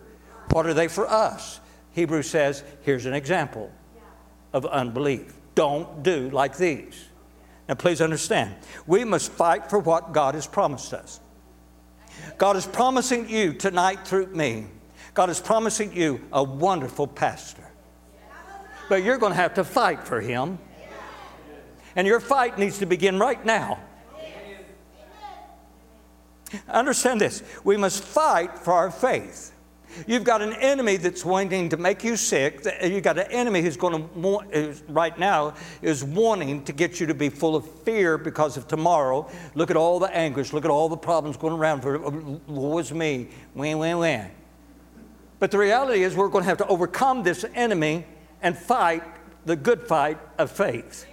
What are they for us? Hebrews says, Here's an example of unbelief. Don't do like these. Now, please understand, we must fight for what God has promised us. God is promising you tonight through me, God is promising you a wonderful pastor. But you're going to have to fight for him. And your fight needs to begin right now. Understand this we must fight for our faith. You've got an enemy that's wanting to make you sick. You've got an enemy who's going to, right now, is wanting to get you to be full of fear because of tomorrow. Look at all the anguish. Look at all the problems going around. For uh, woe is me. Win, win, win. But the reality is, we're going to have to overcome this enemy and fight the good fight of faith.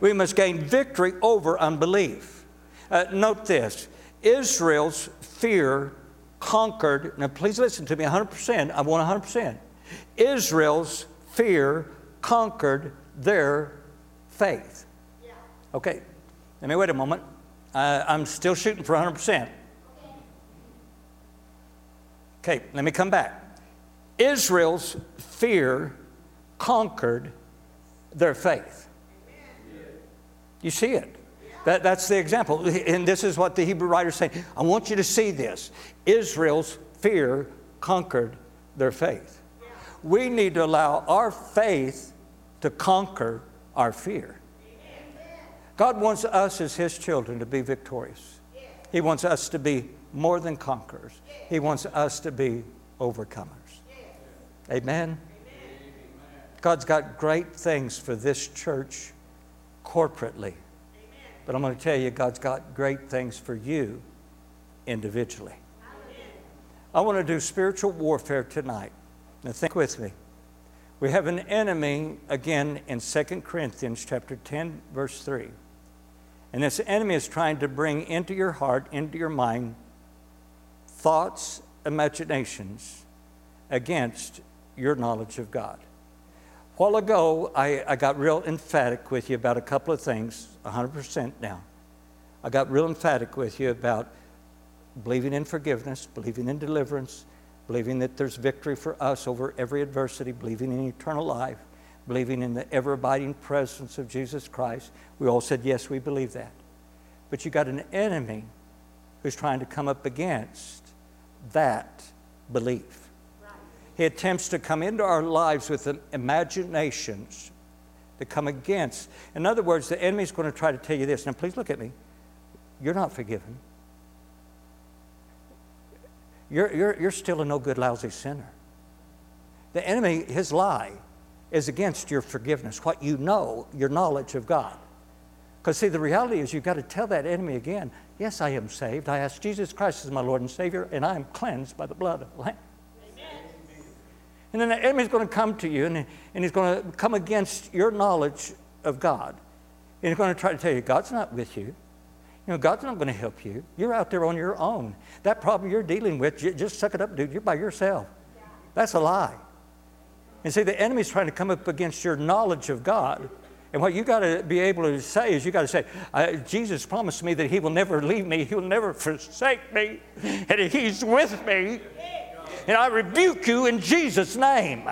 We must gain victory over unbelief. Uh, note this Israel's fear conquered, now please listen to me 100%. I want 100%. Israel's fear conquered their faith. Okay, let me wait a moment. Uh, I'm still shooting for 100%. Okay, let me come back. Israel's fear conquered their faith. You see it. That, that's the example. And this is what the Hebrew writer is saying. I want you to see this. Israel's fear conquered their faith. We need to allow our faith to conquer our fear. God wants us as His children to be victorious. He wants us to be more than conquerors. He wants us to be overcomers. Amen. God's got great things for this church corporately. But I'm going to tell you, God's got great things for you individually. I want to do spiritual warfare tonight. Now, think with me. We have an enemy, again, in 2 Corinthians chapter 10, verse 3. And this enemy is trying to bring into your heart, into your mind, thoughts, imaginations against your knowledge of God. A while ago, I, I got real emphatic with you about a couple of things, 100% now. I got real emphatic with you about believing in forgiveness, believing in deliverance, believing that there's victory for us over every adversity, believing in eternal life, believing in the ever abiding presence of Jesus Christ. We all said, yes, we believe that. But you got an enemy who's trying to come up against that belief. He attempts to come into our lives with imaginations that come against. In other words, the enemy's going to try to tell you this. Now, please look at me. You're not forgiven. You're, you're, you're still a no good, lousy sinner. The enemy, his lie, is against your forgiveness, what you know, your knowledge of God. Because, see, the reality is you've got to tell that enemy again, yes, I am saved. I ask Jesus Christ as my Lord and Savior, and I am cleansed by the blood of the Lamb. And then the enemy's going to come to you and, and he's going to come against your knowledge of God. And he's going to try to tell you, God's not with you. You know, God's not going to help you. You're out there on your own. That problem you're dealing with, just suck it up, dude. You're by yourself. That's a lie. And see, the enemy's trying to come up against your knowledge of God. And what you got to be able to say is, you got to say, Jesus promised me that He will never leave me, He will never forsake me, and He's with me. And I rebuke you in Jesus' name.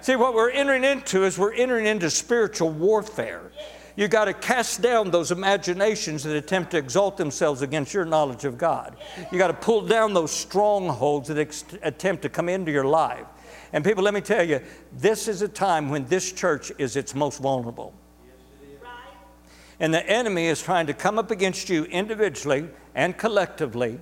See, what we're entering into is we're entering into spiritual warfare. You got to cast down those imaginations that attempt to exalt themselves against your knowledge of God. You got to pull down those strongholds that ex- attempt to come into your life. And people, let me tell you, this is a time when this church is its most vulnerable. And the enemy is trying to come up against you individually and collectively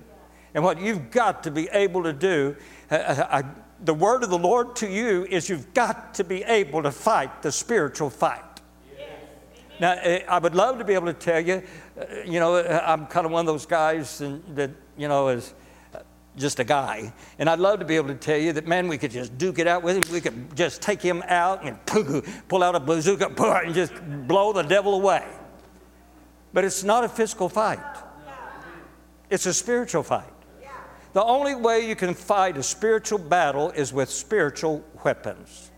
and what you've got to be able to do, uh, uh, I, the word of the Lord to you is you've got to be able to fight the spiritual fight. Now, uh, I would love to be able to tell you, you know, I'm kind of one of those guys that, you know, is just a guy. And I'd love to be able to tell you that, man, we could just duke it out with him. We could just take him out and pull out a bazooka and just blow the devil away. But it's not a physical fight, it's a spiritual fight. The only way you can fight a spiritual battle is with spiritual weapons.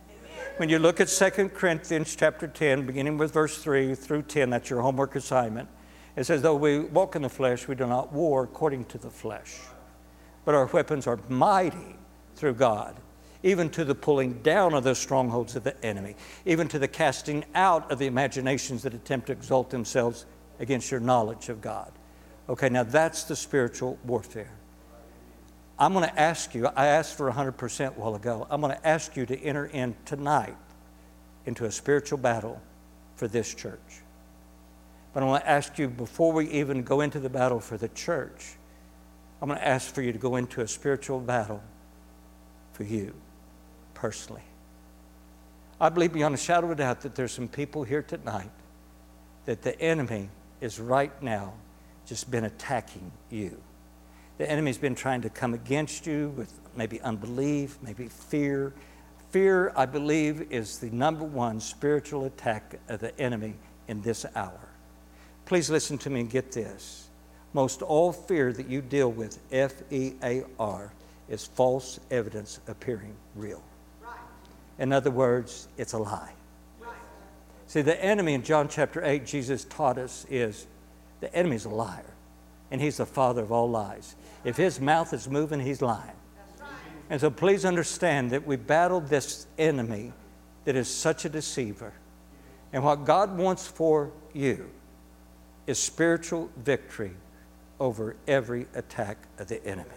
When you look at 2 Corinthians chapter 10, beginning with verse 3 through 10, that's your homework assignment. It says, Though we walk in the flesh, we do not war according to the flesh. But our weapons are mighty through God, even to the pulling down of the strongholds of the enemy, even to the casting out of the imaginations that attempt to exalt themselves against your knowledge of God. Okay, now that's the spiritual warfare. I'm going to ask you, I asked for 100% a while ago. I'm going to ask you to enter in tonight into a spiritual battle for this church. But I want to ask you, before we even go into the battle for the church, I'm going to ask for you to go into a spiritual battle for you personally. I believe beyond a shadow of a doubt that there's some people here tonight that the enemy is right now just been attacking you. The enemy's been trying to come against you with maybe unbelief, maybe fear. Fear, I believe, is the number one spiritual attack of the enemy in this hour. Please listen to me and get this. Most all fear that you deal with, F E A R, is false evidence appearing real. In other words, it's a lie. See, the enemy in John chapter 8, Jesus taught us is the enemy's a liar, and he's the father of all lies. If his mouth is moving, he's lying. And so please understand that we battle this enemy that is such a deceiver. And what God wants for you is spiritual victory over every attack of the enemy.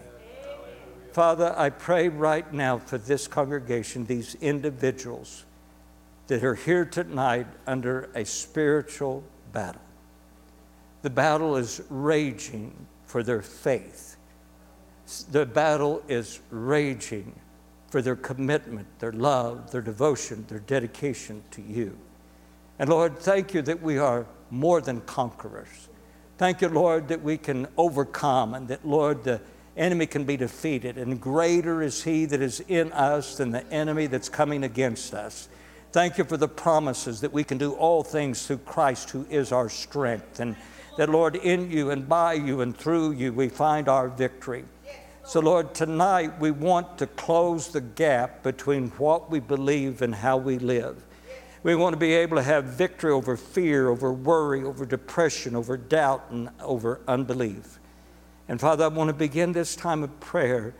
Father, I pray right now for this congregation, these individuals that are here tonight under a spiritual battle. The battle is raging for their faith. The battle is raging for their commitment, their love, their devotion, their dedication to you. And Lord, thank you that we are more than conquerors. Thank you, Lord, that we can overcome and that, Lord, the enemy can be defeated. And greater is he that is in us than the enemy that's coming against us. Thank you for the promises that we can do all things through Christ who is our strength. And that, Lord, in you and by you and through you, we find our victory. So, Lord, tonight we want to close the gap between what we believe and how we live. We want to be able to have victory over fear, over worry, over depression, over doubt, and over unbelief. And Father, I want to begin this time of prayer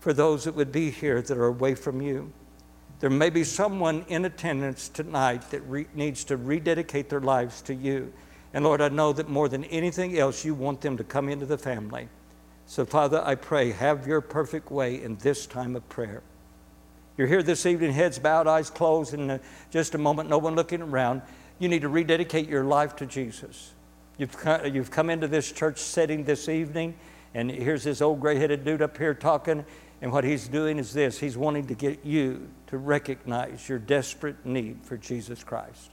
for those that would be here that are away from you. There may be someone in attendance tonight that re- needs to rededicate their lives to you. And Lord, I know that more than anything else, you want them to come into the family. So, Father, I pray, have your perfect way in this time of prayer. You're here this evening, heads bowed, eyes closed, in uh, just a moment, no one looking around. You need to rededicate your life to Jesus. You've come, you've come into this church setting this evening, and here's this old gray headed dude up here talking, and what he's doing is this he's wanting to get you to recognize your desperate need for Jesus Christ.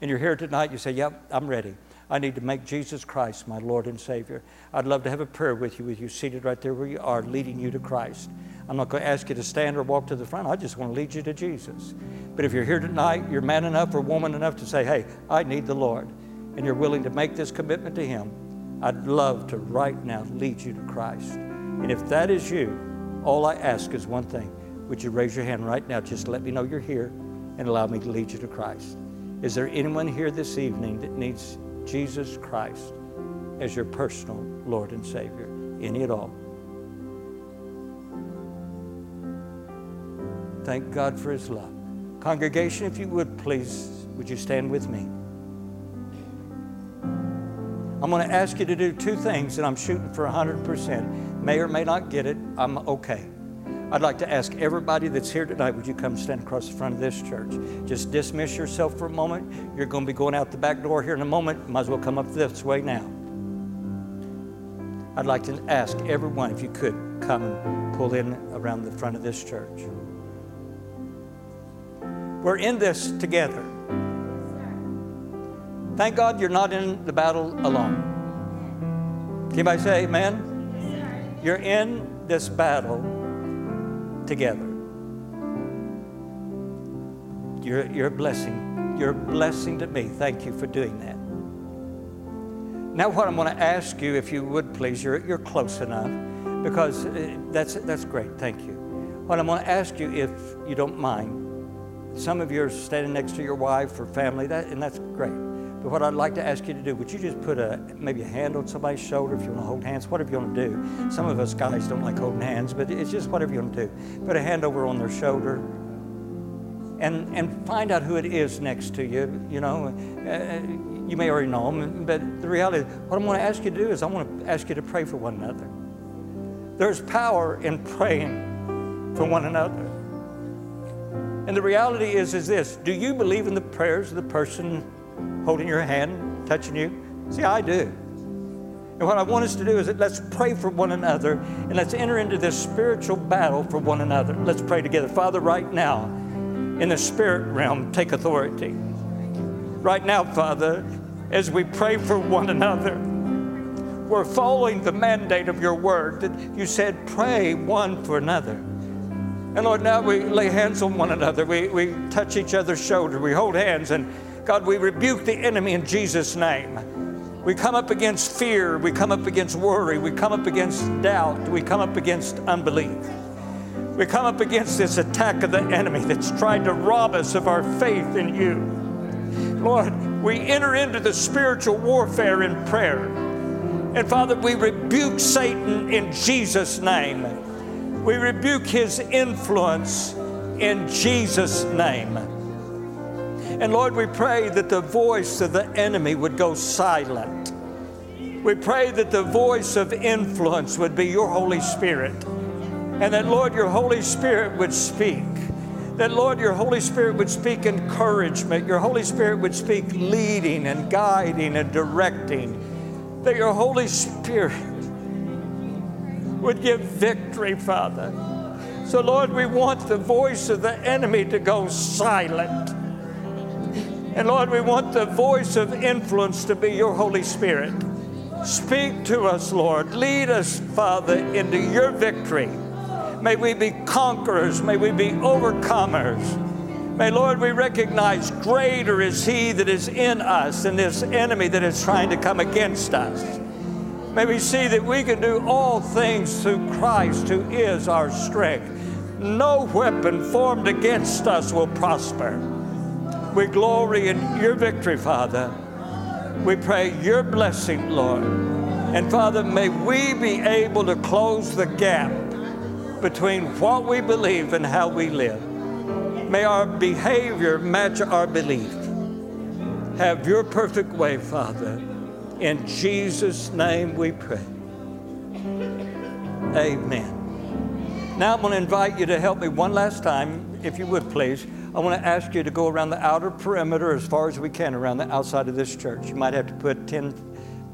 And you're here tonight, you say, Yep, I'm ready. I need to make Jesus Christ my Lord and Savior. I'd love to have a prayer with you, with you seated right there where you are, leading you to Christ. I'm not going to ask you to stand or walk to the front. I just want to lead you to Jesus. But if you're here tonight, you're man enough or woman enough to say, hey, I need the Lord, and you're willing to make this commitment to Him, I'd love to right now lead you to Christ. And if that is you, all I ask is one thing. Would you raise your hand right now? Just let me know you're here and allow me to lead you to Christ. Is there anyone here this evening that needs Jesus Christ as your personal Lord and Savior? Any at all? Thank God for His love. Congregation, if you would please, would you stand with me? I'm going to ask you to do two things, and I'm shooting for 100%. May or may not get it. I'm okay. I'd like to ask everybody that's here tonight, would you come stand across the front of this church? Just dismiss yourself for a moment. You're going to be going out the back door here in a moment. Might as well come up this way now. I'd like to ask everyone if you could come and pull in around the front of this church. We're in this together. Thank God you're not in the battle alone. Can anybody say amen? You're in this battle together. You're, you're a blessing. You're a blessing to me. Thank you for doing that. Now, what I'm going to ask you, if you would please, you're, you're close enough because uh, that's, that's great. Thank you. What I'm going to ask you, if you don't mind, some of you are standing next to your wife or family, that, and that's great. But what I'd like to ask you to do, would you just put a maybe a hand on somebody's shoulder if you want to hold hands, whatever you want to do. Some of us guys don't like holding hands, but it's just whatever you want to do. Put a hand over on their shoulder and, and find out who it is next to you. You know, uh, you may already know them, but the reality, what I'm going to ask you to do is I want to ask you to pray for one another. There's power in praying for one another. And the reality is, is this do you believe in the prayers of the person holding your hand, touching you? See, I do. And what I want us to do is that let's pray for one another and let's enter into this spiritual battle for one another. Let's pray together. Father, right now, in the spirit realm, take authority. Right now, Father, as we pray for one another, we're following the mandate of your word that you said, pray one for another. And Lord, now we lay hands on one another. We, we touch each other's shoulder. We hold hands. And God, we rebuke the enemy in Jesus' name. We come up against fear. We come up against worry. We come up against doubt. We come up against unbelief. We come up against this attack of the enemy that's tried to rob us of our faith in you. Lord, we enter into the spiritual warfare in prayer. And Father, we rebuke Satan in Jesus' name. We rebuke his influence in Jesus' name. And Lord, we pray that the voice of the enemy would go silent. We pray that the voice of influence would be your Holy Spirit. And that, Lord, your Holy Spirit would speak. That, Lord, your Holy Spirit would speak encouragement. Your Holy Spirit would speak leading and guiding and directing. That your Holy Spirit would give victory, Father. So, Lord, we want the voice of the enemy to go silent. And Lord, we want the voice of influence to be your Holy Spirit. Speak to us, Lord. Lead us, Father, into your victory. May we be conquerors. May we be overcomers. May, Lord, we recognize greater is He that is in us than this enemy that is trying to come against us. May we see that we can do all things through Christ who is our strength. No weapon formed against us will prosper. We glory in your victory, Father. We pray your blessing, Lord. And Father, may we be able to close the gap between what we believe and how we live. May our behavior match our belief. Have your perfect way, Father. In Jesus' name we pray. Amen. Now I'm going to invite you to help me one last time, if you would please. I want to ask you to go around the outer perimeter as far as we can around the outside of this church. You might have to put 10,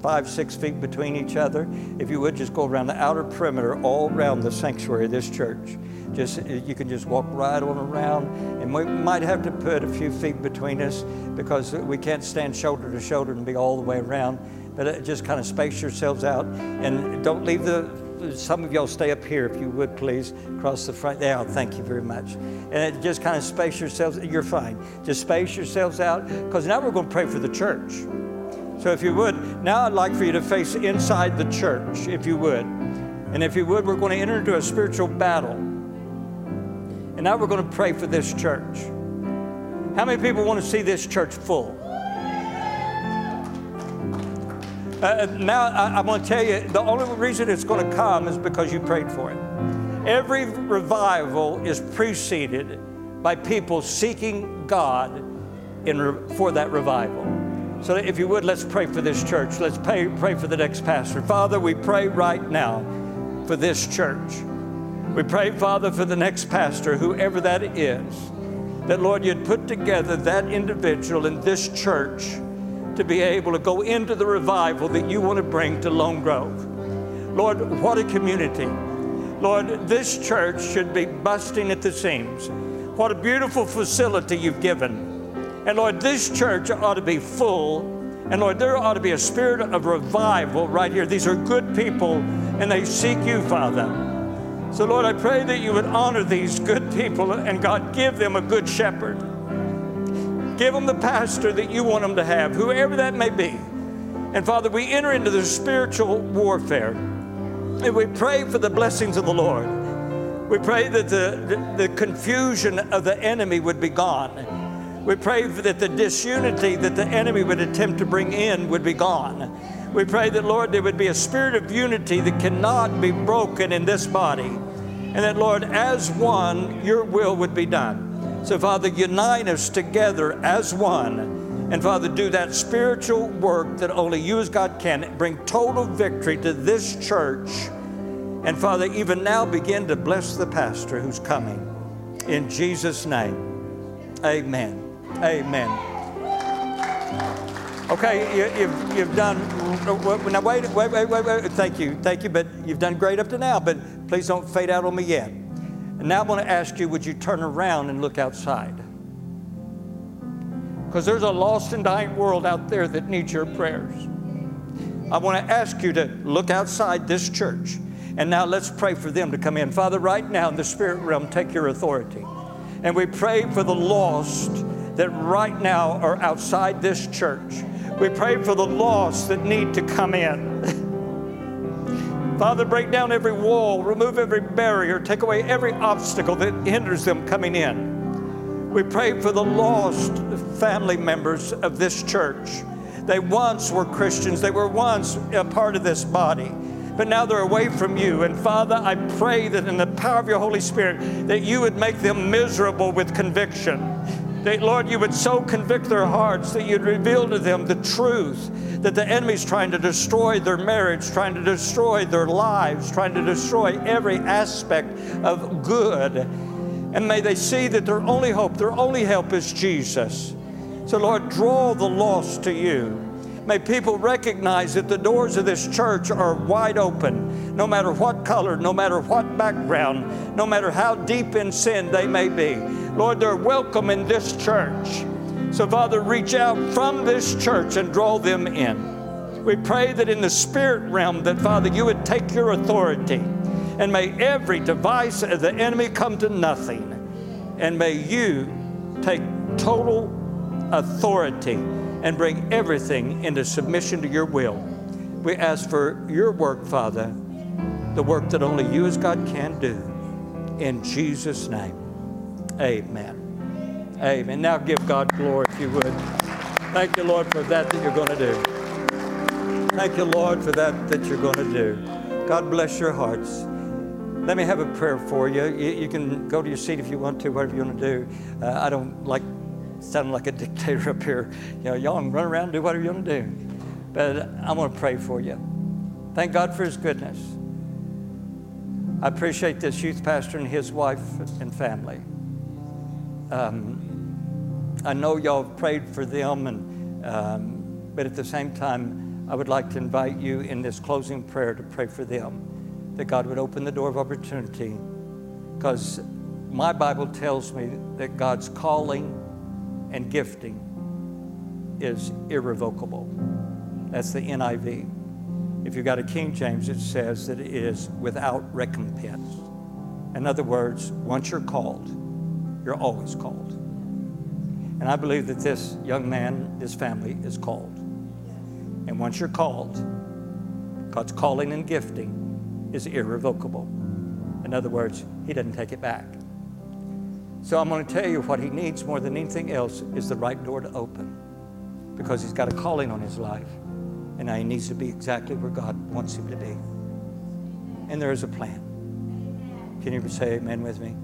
five, six feet between each other. If you would just go around the outer perimeter all around the sanctuary of this church. Just you can just walk right on around, and we might have to put a few feet between us because we can't stand shoulder to shoulder and be all the way around. But uh, just kind of space yourselves out, and don't leave the some of y'all stay up here if you would please across the front? There thank you very much. And just kind of space yourselves you're fine. Just space yourselves out because now we're going to pray for the church. So if you would now i'd like for you to face inside the church if you would. And if you would we're going to enter into a spiritual battle. And now we're going to pray for this church. How many people want to see this church full Uh, now, I, am going to tell you the only reason it's going to come is because you prayed for it. Every revival is preceded by people seeking God in for that revival. So, if you would, let's pray for this church. Let's pray, pray for the next pastor. Father, we pray right now for this church. We pray, Father, for the next pastor, whoever that is, that, Lord, you'd put together that individual in this church to be able to go into the revival that you want to bring to Lone Grove. Lord, what a community. Lord, this church should be busting at the seams. What a beautiful facility you've given. And Lord, this church ought to be full. And Lord, there ought to be a spirit of revival right here. These are good people and they seek you, Father. So, Lord, I pray that you would honor these good people and God give them a good shepherd. Give them the pastor that you want them to have, whoever that may be. And Father, we enter into the spiritual warfare and we pray for the blessings of the Lord. We pray that the, the, the confusion of the enemy would be gone. We pray that the disunity that the enemy would attempt to bring in would be gone. We pray that, Lord, there would be a spirit of unity that cannot be broken in this body. And that, Lord, as one, your will would be done. So, Father, unite us together as one. And Father, do that spiritual work that only you as God can. Bring total victory to this church. And Father, even now begin to bless the pastor who's coming. In Jesus' name, amen. Amen. Okay, you, have you've, done, uh, now wait, wait, wait, wait, wait, thank you, thank you, but you've done great up to now, but please don't fade out on me yet. And now I want to ask you would you turn around and look outside? Because there's a lost and dying world out there that needs your prayers. I want to ask you to look outside this church. And now let's pray for them to come in. Father, right now in the spirit realm, take your authority. And we pray for the lost that right now are outside this church. We pray for the lost that need to come in. Father, break down every wall, remove every barrier, take away every obstacle that hinders them coming in. We pray for the lost family members of this church. They once were Christians, they were once a part of this body but now they're away from you. And Father, I pray that in the power of your Holy Spirit, that you would make them miserable with conviction. That, Lord, you would so convict their hearts that you'd reveal to them the truth that the enemy's trying to destroy their marriage, trying to destroy their lives, trying to destroy every aspect of good. And may they see that their only hope, their only help is Jesus. So, Lord, draw the lost to you. May people recognize that the doors of this church are wide open, no matter what color, no matter what background, no matter how deep in sin they may be. Lord, they're welcome in this church. So, Father, reach out from this church and draw them in. We pray that in the spirit realm, that Father, you would take your authority and may every device of the enemy come to nothing. And may you take total authority and bring everything into submission to your will. We ask for your work, Father, the work that only you as God can do. In Jesus' name, amen. Amen. Now give God glory if you would. Thank you, Lord, for that that you're going to do. Thank you, Lord, for that that you're going to do. God bless your hearts. Let me have a prayer for you. You, you can go to your seat if you want to, whatever you want to do. Uh, I don't like sounding like a dictator up here. You know, y'all can run around do whatever you want to do. But I'm going to pray for you. Thank God for His goodness. I appreciate this youth pastor and his wife and family. Um, I know y'all have prayed for them, and, um, but at the same time, I would like to invite you in this closing prayer to pray for them, that God would open the door of opportunity. Because my Bible tells me that God's calling and gifting is irrevocable. That's the NIV. If you've got a King James, it says that it is without recompense. In other words, once you're called, you're always called. And I believe that this young man, this family, is called. And once you're called, God's calling and gifting is irrevocable. In other words, He doesn't take it back. So I'm going to tell you what he needs more than anything else is the right door to open because he's got a calling on his life. And now he needs to be exactly where God wants him to be. And there is a plan. Can you say amen with me?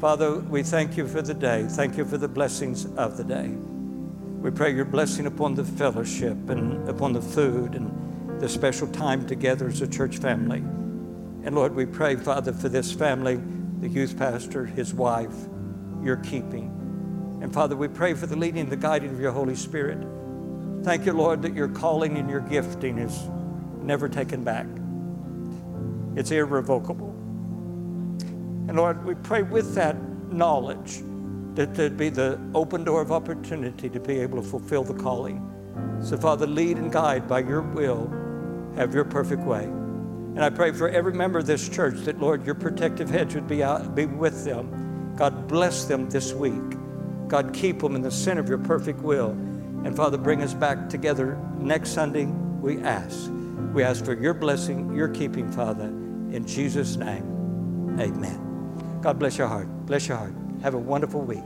Father, we thank you for the day. Thank you for the blessings of the day. We pray your blessing upon the fellowship and upon the food and the special time together as a church family. And Lord, we pray, Father, for this family, the youth pastor, his wife, your keeping. And Father, we pray for the leading and the guiding of your Holy Spirit. Thank you, Lord, that your calling and your gifting is never taken back, it's irrevocable. And Lord, we pray with that knowledge that there'd be the open door of opportunity to be able to fulfill the calling. So, Father, lead and guide by your will, have your perfect way. And I pray for every member of this church that, Lord, your protective hedge would be, out, be with them God, bless them this week. God, keep them in the center of your perfect will. And Father, bring us back together next Sunday, we ask. We ask for your blessing, your keeping, Father. In Jesus' name, amen. God bless your heart. Bless your heart. Have a wonderful week.